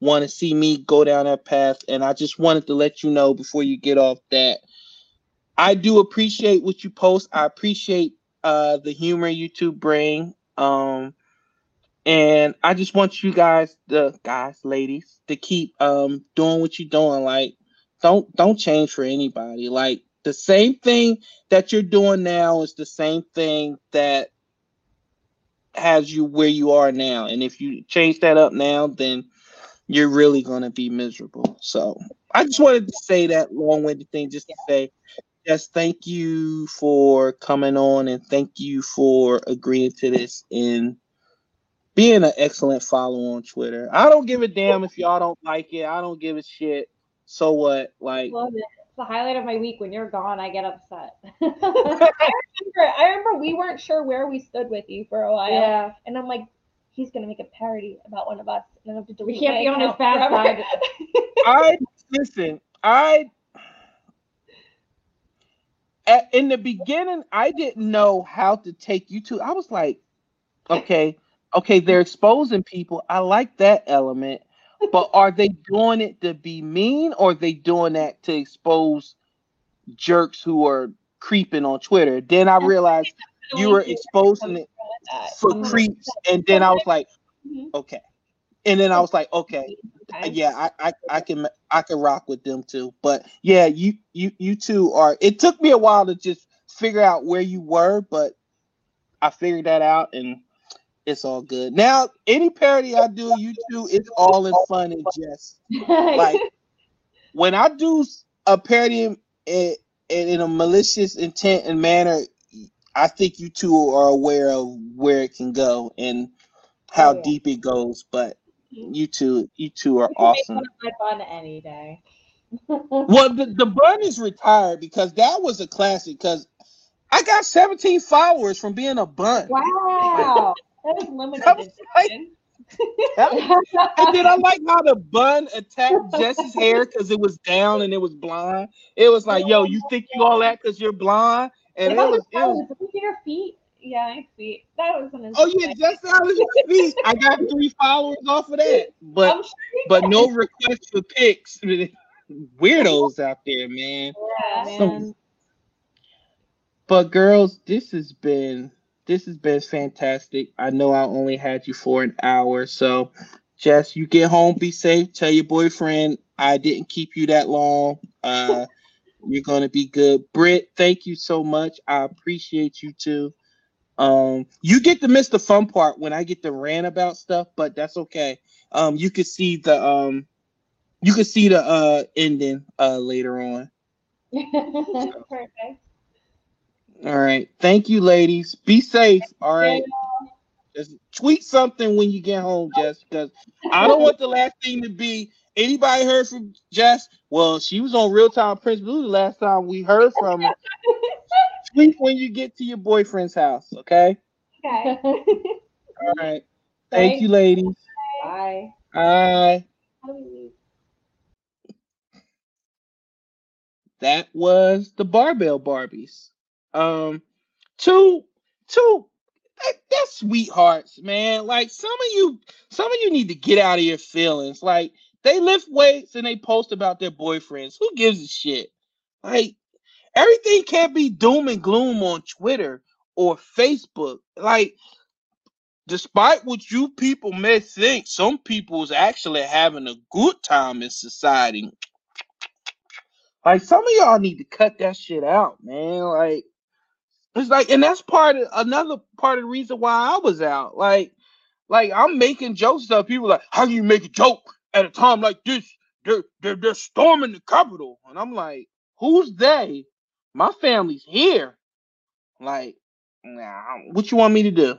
want to see me go down that path. And I just wanted to let you know before you get off that I do appreciate what you post. I appreciate uh, the humor you two bring. Um, and I just want you guys, the guys, ladies, to keep um, doing what you're doing. Like, don't don't change for anybody. Like the same thing that you're doing now is the same thing that has you where you are now. And if you change that up now, then you're really going to be miserable. So I just wanted to say that long winded thing just to say, yes, thank you for coming on and thank you for agreeing to this and being an excellent follow on Twitter. I don't give a damn if y'all don't like it. I don't give a shit. So what? Like, the highlight of my week. When you're gone, I get upset. I remember. I remember we weren't sure where we stood with you for a while. Yeah. And I'm like, he's gonna make a parody about one of us, and I have to delete. We can't be on his bad side. I listen. I at, in the beginning, I didn't know how to take you to. I was like, okay, okay, they're exposing people. I like that element but are they doing it to be mean or are they doing that to expose jerks who are creeping on Twitter? Then I realized you were exposing it for creeps, and then I was like, mm-hmm. okay. And then I was like, okay, yeah, I, I, I can I can rock with them too. But yeah, you you you two are. It took me a while to just figure out where you were, but I figured that out, and it's all good. Now, any parody I do, you two, it's all in fun and jest. like when I do a parody in, in, in a malicious intent and manner, I think you two are aware of where it can go and how oh, yeah. deep it goes. But mm-hmm. you two, you two are awesome. my bun any day. well, the, the bun is retired because that was a classic. Because I got 17 followers from being a bun. Wow, that was limited. That was like, and then I like how the bun attacked Jess's hair because it was down and it was blonde. It was like, yo, you think you all that because you're blonde? And it was, it was, your feet. Yeah, my feet. That was an. Oh yeah, just out of your feet. I got three followers off of that, but sure but no requests for pics. Weirdos out there, man. Yeah, man. but girls, this has been this has been fantastic. I know I only had you for an hour, so Jess, you get home, be safe. Tell your boyfriend I didn't keep you that long. Uh, you're gonna be good. Britt, thank you so much. I appreciate you too. Um, you get to miss the fun part when I get to rant about stuff, but that's okay. Um, you could see the um, you could see the uh ending uh later on. Perfect. All right. Thank you, ladies. Be safe. All right. Just tweet something when you get home, Jess, because I don't want the last thing to be anybody heard from Jess. Well, she was on Real Time Prince Blue the last time we heard from her. tweet when you get to your boyfriend's house, okay? Okay. All right. Thank Bye. you, ladies. Bye. Bye. That was the Barbell Barbies. Um, two, two, that, that's sweethearts, man. Like some of you, some of you need to get out of your feelings. Like they lift weights and they post about their boyfriends. Who gives a shit? Like everything can't be doom and gloom on Twitter or Facebook. Like, despite what you people may think, some people is actually having a good time in society. Like some of y'all need to cut that shit out, man. Like it's like, and that's part of another part of the reason why I was out. Like, like I'm making jokes stuff. People like, how can you make a joke at a time like this? They're they're they're storming the Capitol, and I'm like, who's they? My family's here. Like, nah, what you want me to do?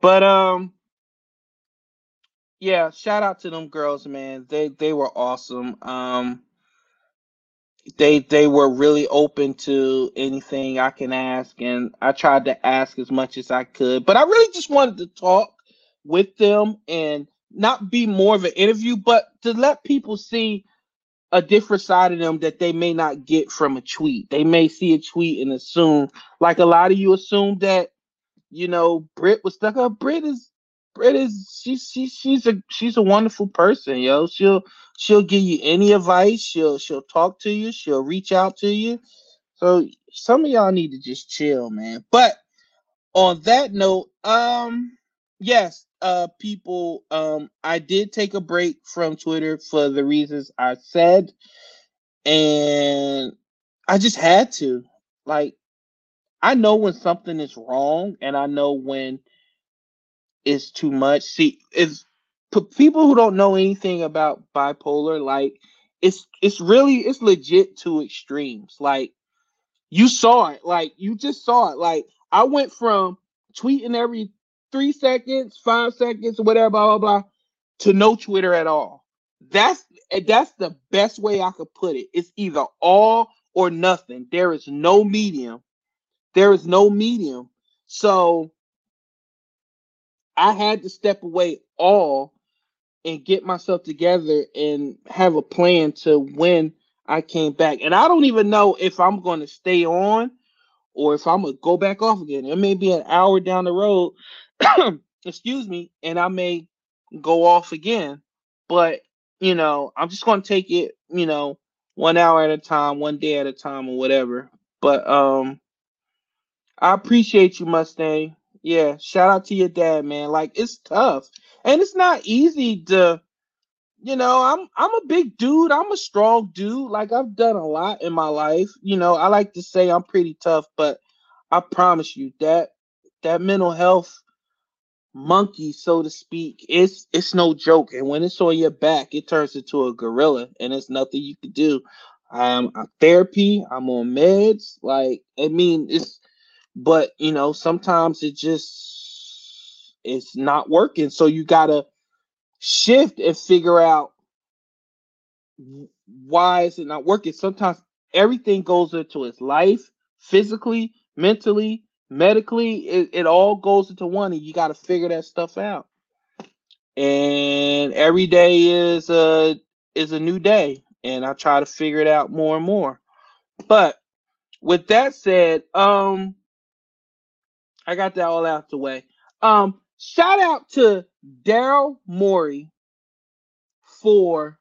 But um, yeah, shout out to them girls, man. They they were awesome. Um, they they were really open to anything I can ask, and I tried to ask as much as I could. But I really just wanted to talk with them and not be more of an interview, but to let people see a different side of them that they may not get from a tweet. They may see a tweet and assume, like a lot of you assume that, you know, Britt was stuck up. Britt is Britt is she's she, she's a she's a wonderful person, yo. She'll she'll give you any advice. She'll she'll talk to you. She'll reach out to you. So some of y'all need to just chill, man. But on that note, um, yes, uh, people, um, I did take a break from Twitter for the reasons I said, and I just had to. Like, I know when something is wrong, and I know when it's too much. See, it's people who don't know anything about bipolar, like it's it's really it's legit to extremes. Like you saw it, like you just saw it. Like I went from tweeting every three seconds, five seconds, whatever, blah blah blah, to no Twitter at all. That's that's the best way I could put it. It's either all or nothing. There is no medium. There is no medium. So I had to step away all and get myself together and have a plan to when I came back. And I don't even know if I'm going to stay on or if I'm going to go back off again. It may be an hour down the road, excuse me, and I may go off again. But, you know, I'm just going to take it, you know, one hour at a time, one day at a time, or whatever. But um I appreciate you, Mustang. Yeah, shout out to your dad, man. Like it's tough. And it's not easy to you know i'm i'm a big dude. I'm a strong dude. Like i've done a lot in my life. You know i like to say i'm pretty tough but i promise you that that mental health monkey so to speak it's it's no joke. And when it's on your back it turns into a gorilla and it's nothing you can do. Um I'm therapy. I'm on meds. Like i mean it's but you know, sometimes it just it's not working. So you gotta shift and figure out why is it not working. Sometimes everything goes into his life, physically, mentally, medically, it, it all goes into one, and you got to figure that stuff out. And every day is a is a new day, and I try to figure it out more and more. But with that said, um, I got that all out the way. Um, shout out to Daryl Morey for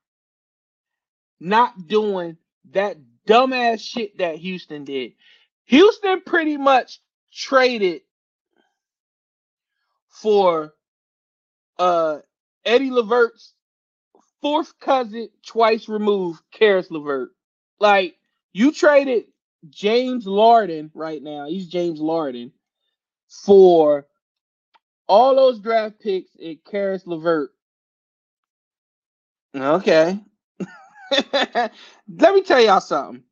not doing that dumbass shit that Houston did. Houston pretty much traded for uh Eddie Levert's fourth cousin, twice removed, Caris Levert. Like you traded James Harden right now. He's James Harden for all those draft picks and Caris Levert. Okay. Let me tell y'all something.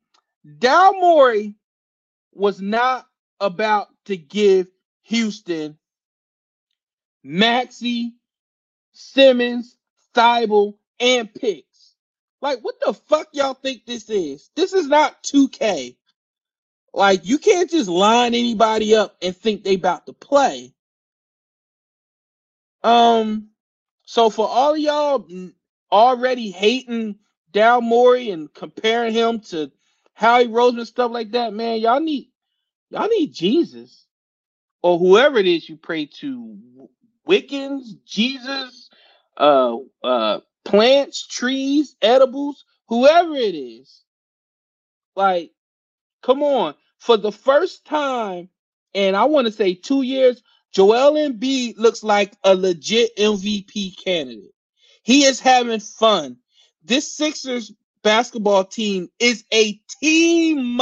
Daryl Morey was not about to give Houston Maxey, Simmons, Thybulle, and picks. Like, what the fuck y'all think this is? This is not 2K. Like, you can't just line anybody up and think they about to play. Um, so for all y'all already hating Daryl Morey and comparing him to Howie Roseman stuff like that, man, y'all need y'all need Jesus or whoever it is you pray to, Wiccans, Jesus, uh, uh, plants, trees, edibles, whoever it is. Like, come on, for the first time, and I want to say two years, Joel Embiid looks like a legit MVP candidate. He is having fun this Sixers basketball team is a team.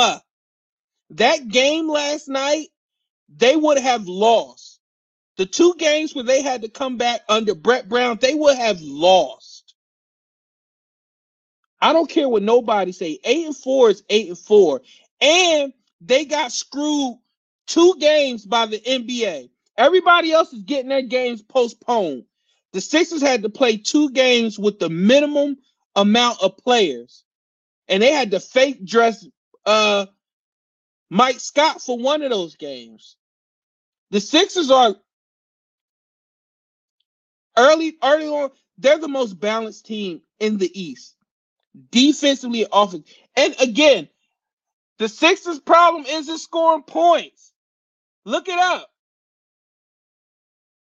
That game last night, they would have lost. The two games where they had to come back under Brett Brown, they would have lost. I don't care what nobody say. Eight and four is eight and four, and they got screwed two games by the NBA. Everybody else is getting their games postponed. The Sixers had to play two games with the minimum amount of players. And they had to fake dress uh Mike Scott for one of those games. The Sixers are early early on, they're the most balanced team in the East. Defensively offense. And again, the Sixers problem isn't scoring points. Look it up.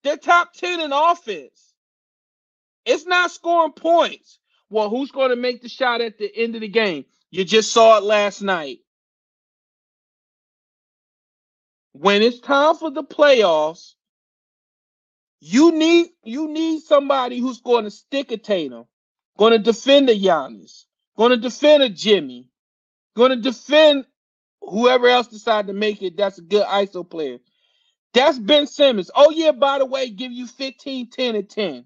They're top 10 in offense. It's not scoring points. Well, who's going to make the shot at the end of the game? You just saw it last night. When it's time for the playoffs, you need you need somebody who's going to stick a Tatum, going to defend a Giannis, going to defend a Jimmy, going to defend whoever else decide to make it. That's a good ISO player. That's Ben Simmons. Oh yeah, by the way, give you 15, 10, and 10.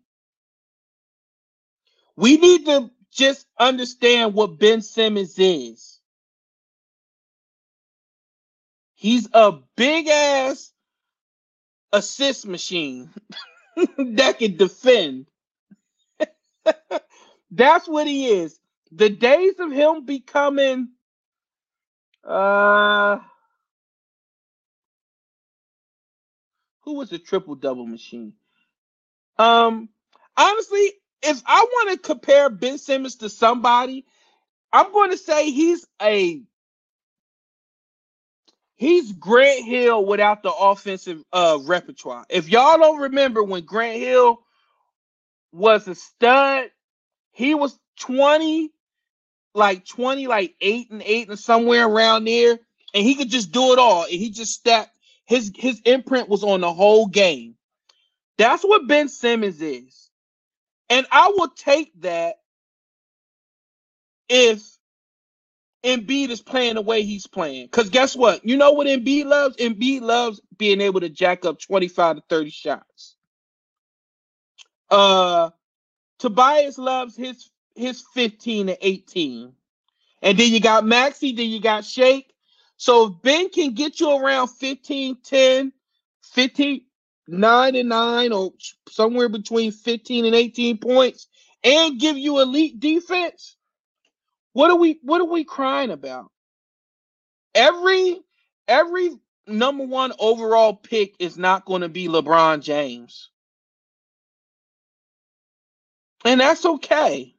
We need to just understand what Ben Simmons is. He's a big ass assist machine that can defend. That's what he is. The days of him becoming uh who was a triple double machine? Um honestly, if I want to compare Ben Simmons to somebody, I'm going to say he's a he's Grant Hill without the offensive uh repertoire. If y'all don't remember when Grant Hill was a stud, he was 20 like 20 like 8 and 8 and somewhere around there and he could just do it all and he just stepped his his imprint was on the whole game. That's what Ben Simmons is. And I will take that if Embiid is playing the way he's playing. Because guess what? You know what Embiid loves? Embiid loves being able to jack up 25 to 30 shots. Uh Tobias loves his his 15 to 18. And then you got Maxey, then you got Shake. So if Ben can get you around 15, 10, 15, 9 and 9, or somewhere between 15 and 18 points, and give you elite defense, what are we what are we crying about? Every every number one overall pick is not going to be LeBron James. And that's okay.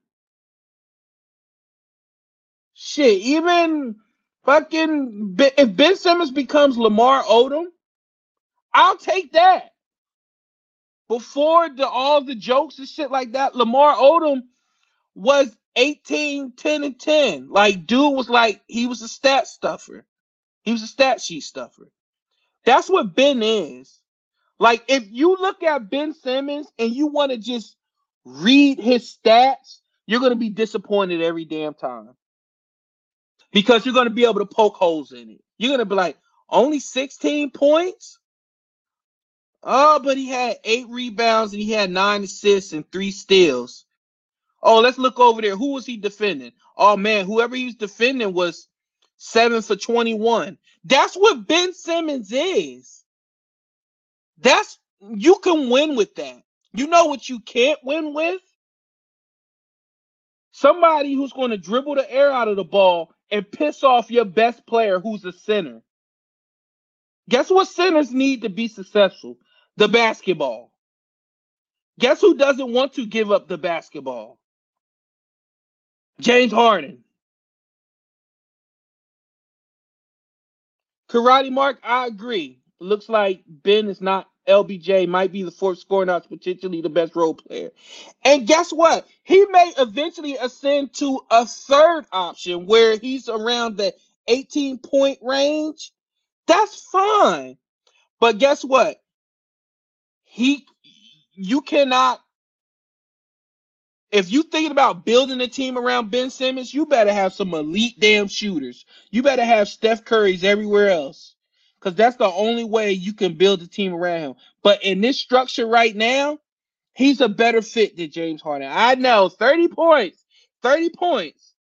Shit, even fucking if Ben Simmons becomes Lamar Odom, I'll take that. Before the all the jokes and shit like that, Lamar Odom was 18, 10, and 10. Like, dude was like, he was a stat stuffer. He was a stat sheet stuffer. That's what Ben is. Like, if you look at Ben Simmons and you want to just read his stats, you're going to be disappointed every damn time. Because you're going to be able to poke holes in it. You're going to be like, only 16 points? Oh, but he had eight rebounds and he had nine assists and three steals. Oh, let's look over there. Who was he defending? Oh man, whoever he was defending was seven for 21. That's what Ben Simmons is. That's you can win with that. You know what you can't win with? Somebody who's going to dribble the air out of the ball and piss off your best player who's a center. Guess what centers need to be successful? The basketball. Guess who doesn't want to give up the basketball? James Harden. Karate Mark, I agree. Looks like Ben is not LBJ, might be the fourth scorer, not potentially the best role player. And guess what? He may eventually ascend to a third option where he's around the 18 point range. That's fine. But guess what? He you cannot if you thinking about building a team around Ben Simmons, you better have some elite damn shooters. You better have Steph Curry's everywhere else. Because that's the only way you can build a team around him. But in this structure right now, he's a better fit than James Harden. I know 30 points. 30 points.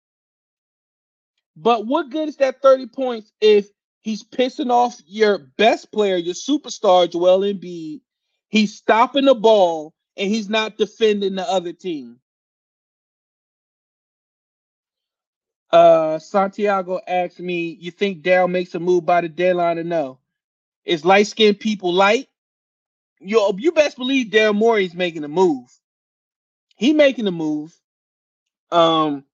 But what good is that 30 points if he's pissing off your best player, your superstar, Joel Embiid? He's stopping the ball and he's not defending the other team. Uh, Santiago asked me, "You think Dale makes a move by the deadline or no? Is light skinned people light? Yo, you best believe Daryl Morey's making a move. He making a move. Um,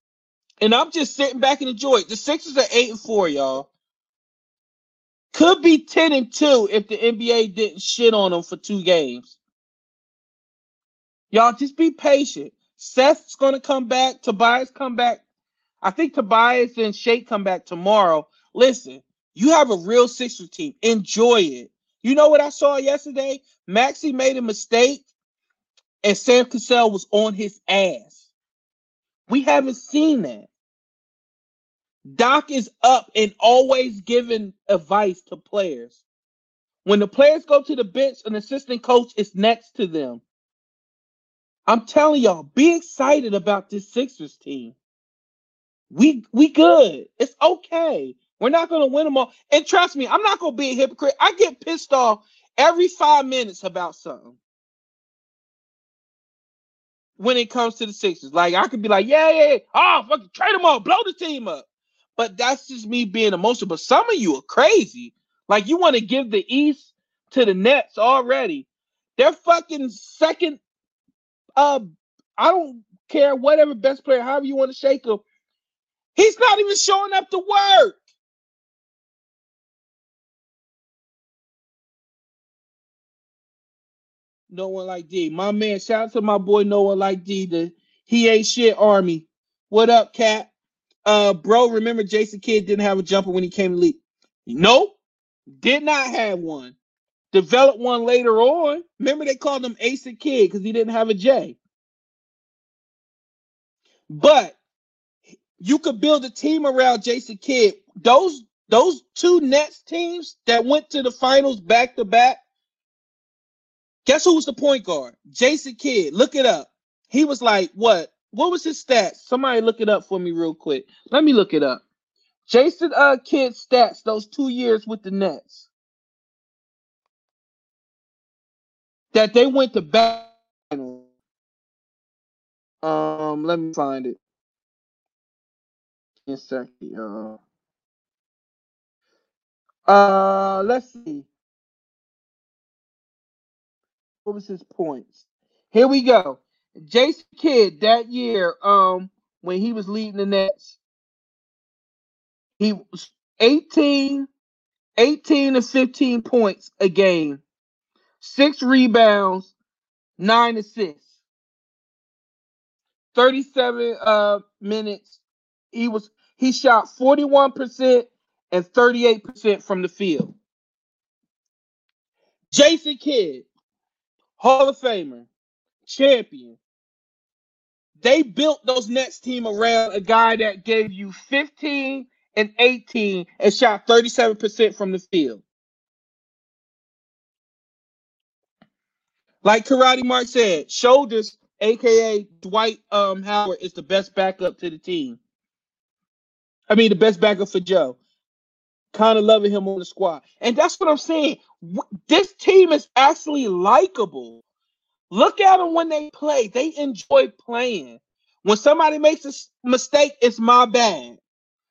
and I'm just sitting back and enjoy it. The Sixers are eight and four, y'all. Could be ten and two if the NBA didn't shit on them for two games. Y'all just be patient. Seth's gonna come back. Tobias come back I think Tobias and Shake come back tomorrow. Listen, you have a real Sixers team. Enjoy it. You know what I saw yesterday? Maxey made a mistake, and Sam Cassell was on his ass. We haven't seen that. Doc is up and always giving advice to players. When the players go to the bench, an assistant coach is next to them. I'm telling y'all, be excited about this Sixers team. We we good. It's okay. We're not gonna win them all. And trust me, I'm not gonna be a hypocrite. I get pissed off every five minutes about something. When it comes to the Sixers, like I could be like, yeah, yeah, yeah. oh, fucking trade them all, blow the team up. But that's just me being emotional. But some of you are crazy. Like you want to give the East to the Nets already. They're fucking second. Uh, I don't care whatever best player, however you want to shake them. He's not even showing up to work. No one like D. My man, shout out to my boy No one like D. The he ain't shit army. What up, cat? Uh, bro, remember Jason Kidd didn't have a jumper when he came to league. Nope, did not have one. Developed one later on. Remember they called him Ace Kid because he didn't have a J. But you could build a team around Jason Kidd. Those those two Nets teams that went to the finals back to back. Guess who was the point guard? Jason Kidd. Look it up. He was like, what? What was his stats? Somebody look it up for me real quick. Let me look it up. Jason uh Kidd stats those two years with the Nets. That they went to back. Um, let me find it. In uh, uh, let's see. What was his points? Here we go. Jason Kidd that year, um, when he was leading the Nets, he was 18, 18 to 15 points a game, six rebounds, nine assists. 37 uh minutes. He was he shot 41% and 38% from the field. Jason Kidd, Hall of Famer, champion. They built those Nets team around a guy that gave you 15 and 18 and shot 37% from the field. Like Karate Mark said, shoulders, aka Dwight um, Howard, is the best backup to the team. I mean, the best backup for Joe. Kind of loving him on the squad. And that's what I'm saying. This team is actually likable. Look at them when they play. They enjoy playing. When somebody makes a mistake, it's my bad.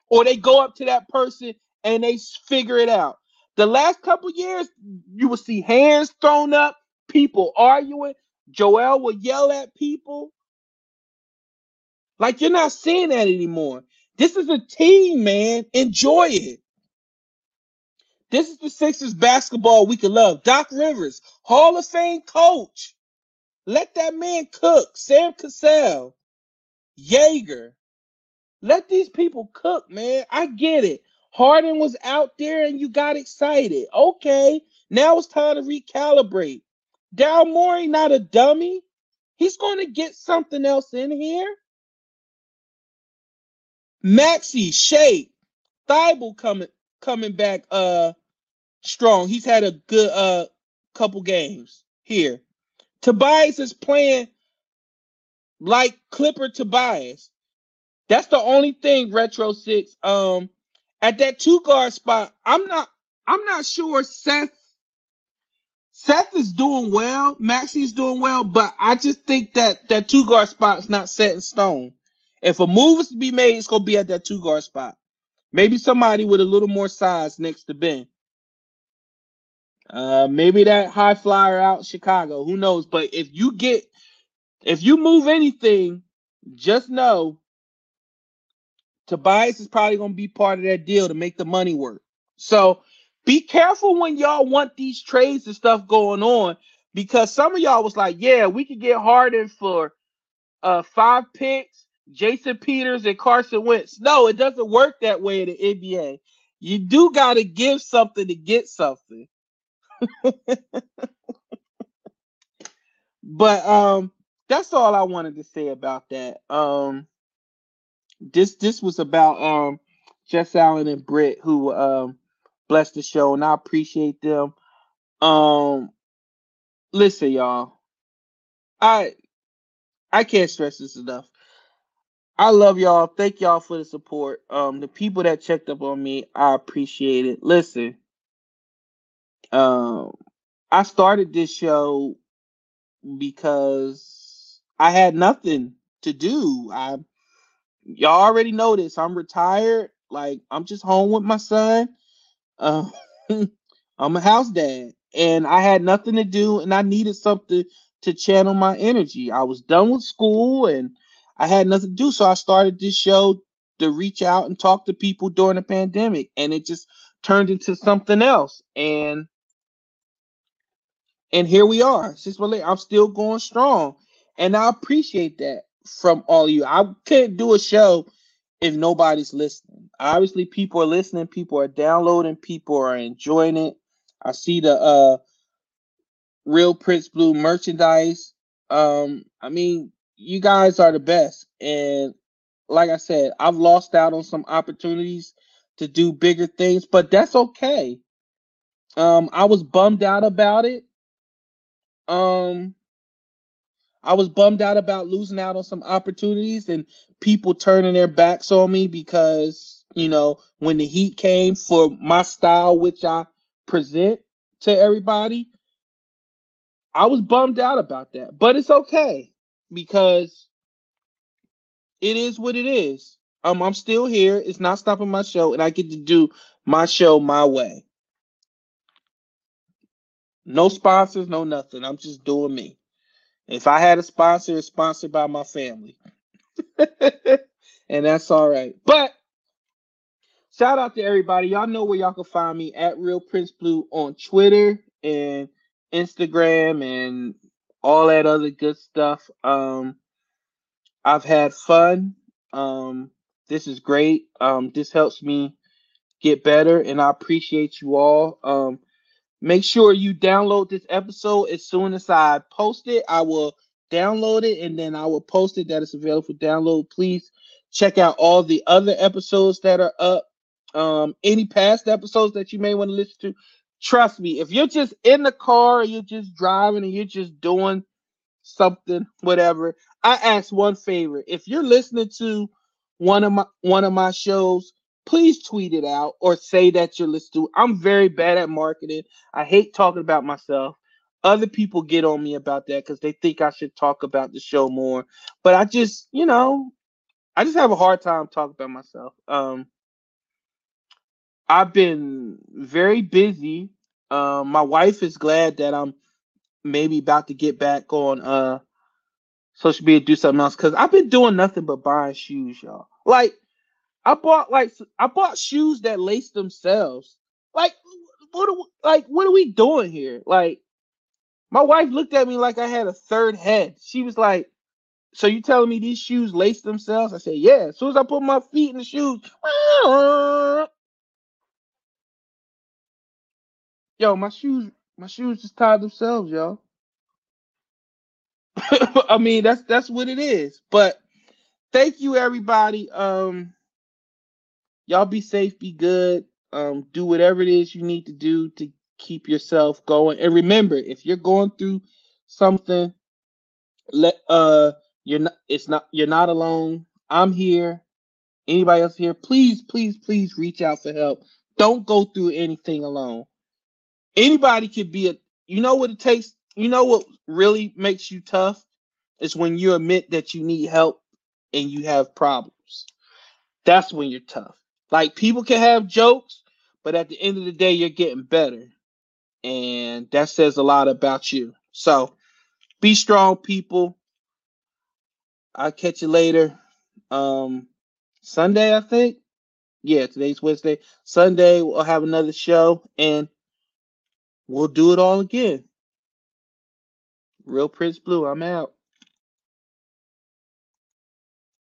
Or they go up to that person and they figure it out. The last couple years, you will see hands thrown up, people arguing. Joel will yell at people. Like you're not seeing that anymore. This is a team, man. Enjoy it. This is the Sixers basketball we can love. Doc Rivers, Hall of Fame coach. Let that man cook. Sam Cassell, Jaeger. Let these people cook, man. I get it. Harden was out there and you got excited. Okay, now it's time to recalibrate. Daryl Morey, not a dummy. He's going to get something else in here. Maxey, Shea, Thybulle coming coming back uh strong. He's had a good uh couple games here. Tobias is playing like Clipper Tobias. That's the only thing Retro Six. Um, at that two guard spot, I'm not. I'm not sure Seth. Seth is doing well. Maxey's doing well, but I just think that that two guard spot's not set in stone. If a move is to be made, it's gonna be at that two guard spot. Maybe somebody with a little more size next to Ben. Uh, maybe that high flyer out Chicago. Who knows? But if you get, if you move anything, just know Tobias is probably going to be part of that deal to make the money work. So be careful when y'all want these trades and stuff going on because some of y'all was like, yeah, we could get Harden for uh five picks, Jason Peters and Carson Wentz. No, it doesn't work that way in the NBA. You do got to give something to get something. but um that's all I wanted to say about that. Um this this was about um Jess Allen and Britt who um blessed the show and I appreciate them. Um listen y'all. I I can't stress this enough. I love y'all. Thank y'all for the support. Um the people that checked up on me, I appreciate it. Listen. Um I started this show because I had nothing to do. I y'all already know this. I'm retired. Like I'm just home with my son. Uh, I'm a house dad, and I had nothing to do, and I needed something to channel my energy. I was done with school, and I had nothing to do, so I started this show to reach out and talk to people during the pandemic, and it just turned into something else. And and here we are. Since I'm still going strong, and I appreciate that from all of you. I couldn't do a show if nobody's listening. Obviously, people are listening, people are downloading, people are enjoying it. I see the uh real Prince Blue merchandise. Um, I mean, you guys are the best. And like I said, I've lost out on some opportunities to do bigger things, but that's okay. Um, I was bummed out about it. Um, I was bummed out about losing out on some opportunities and people turning their backs on me because you know, when the heat came for my style, which I present to everybody, I was bummed out about that. But it's okay because it is what it is. Um, I'm still here. It's not stopping my show, and I get to do my show my way. No sponsors, no nothing. I'm just doing me. If I had a sponsor, it's sponsored by my family. and that's all right. But shout out to everybody. Y'all know where y'all can find me at Real Prince Blue on Twitter and Instagram and all that other good stuff. Um, I've had fun. Um, this is great. Um, this helps me get better, and I appreciate you all. Um, make sure you download this episode as soon as I post it. I will download it and then I will post it that it's available for download. Please check out all the other episodes that are up. Um, any past episodes that you may want to listen to. Trust me, if you're just in the car, you're just driving, and you're just doing something, whatever. I ask one favor: if you're listening to one of my one of my shows, please tweet it out or say that you're listening to. I'm very bad at marketing. I hate talking about myself. Other people get on me about that because they think I should talk about the show more. But I just, you know, I just have a hard time talking about myself. Um, I've been very busy. Um, my wife is glad that I'm maybe about to get back on uh social media do something else because I've been doing nothing but buying shoes, y'all. Like I bought like I bought shoes that lace themselves. Like what are we, like what are we doing here? Like my wife looked at me like I had a third head. She was like, "So you telling me these shoes lace themselves?" I said, "Yeah." As soon as I put my feet in the shoes, yo, my shoes, my shoes just tied themselves, y'all. I mean, that's that's what it is. But thank you, everybody. Um, y'all be safe, be good. Um, do whatever it is you need to do to keep yourself going. And remember, if you're going through something, let uh you're not it's not you're not alone. I'm here. Anybody else here? Please, please, please reach out for help. Don't go through anything alone. Anybody could be a you know what it takes, you know what really makes you tough is when you admit that you need help and you have problems. That's when you're tough. Like people can have jokes, but at the end of the day, you're getting better and that says a lot about you. So be strong, people. I'll catch you later. Um, Sunday, I think. Yeah, today's Wednesday. Sunday, we'll have another show and we'll do it all again. Real Prince Blue, I'm out.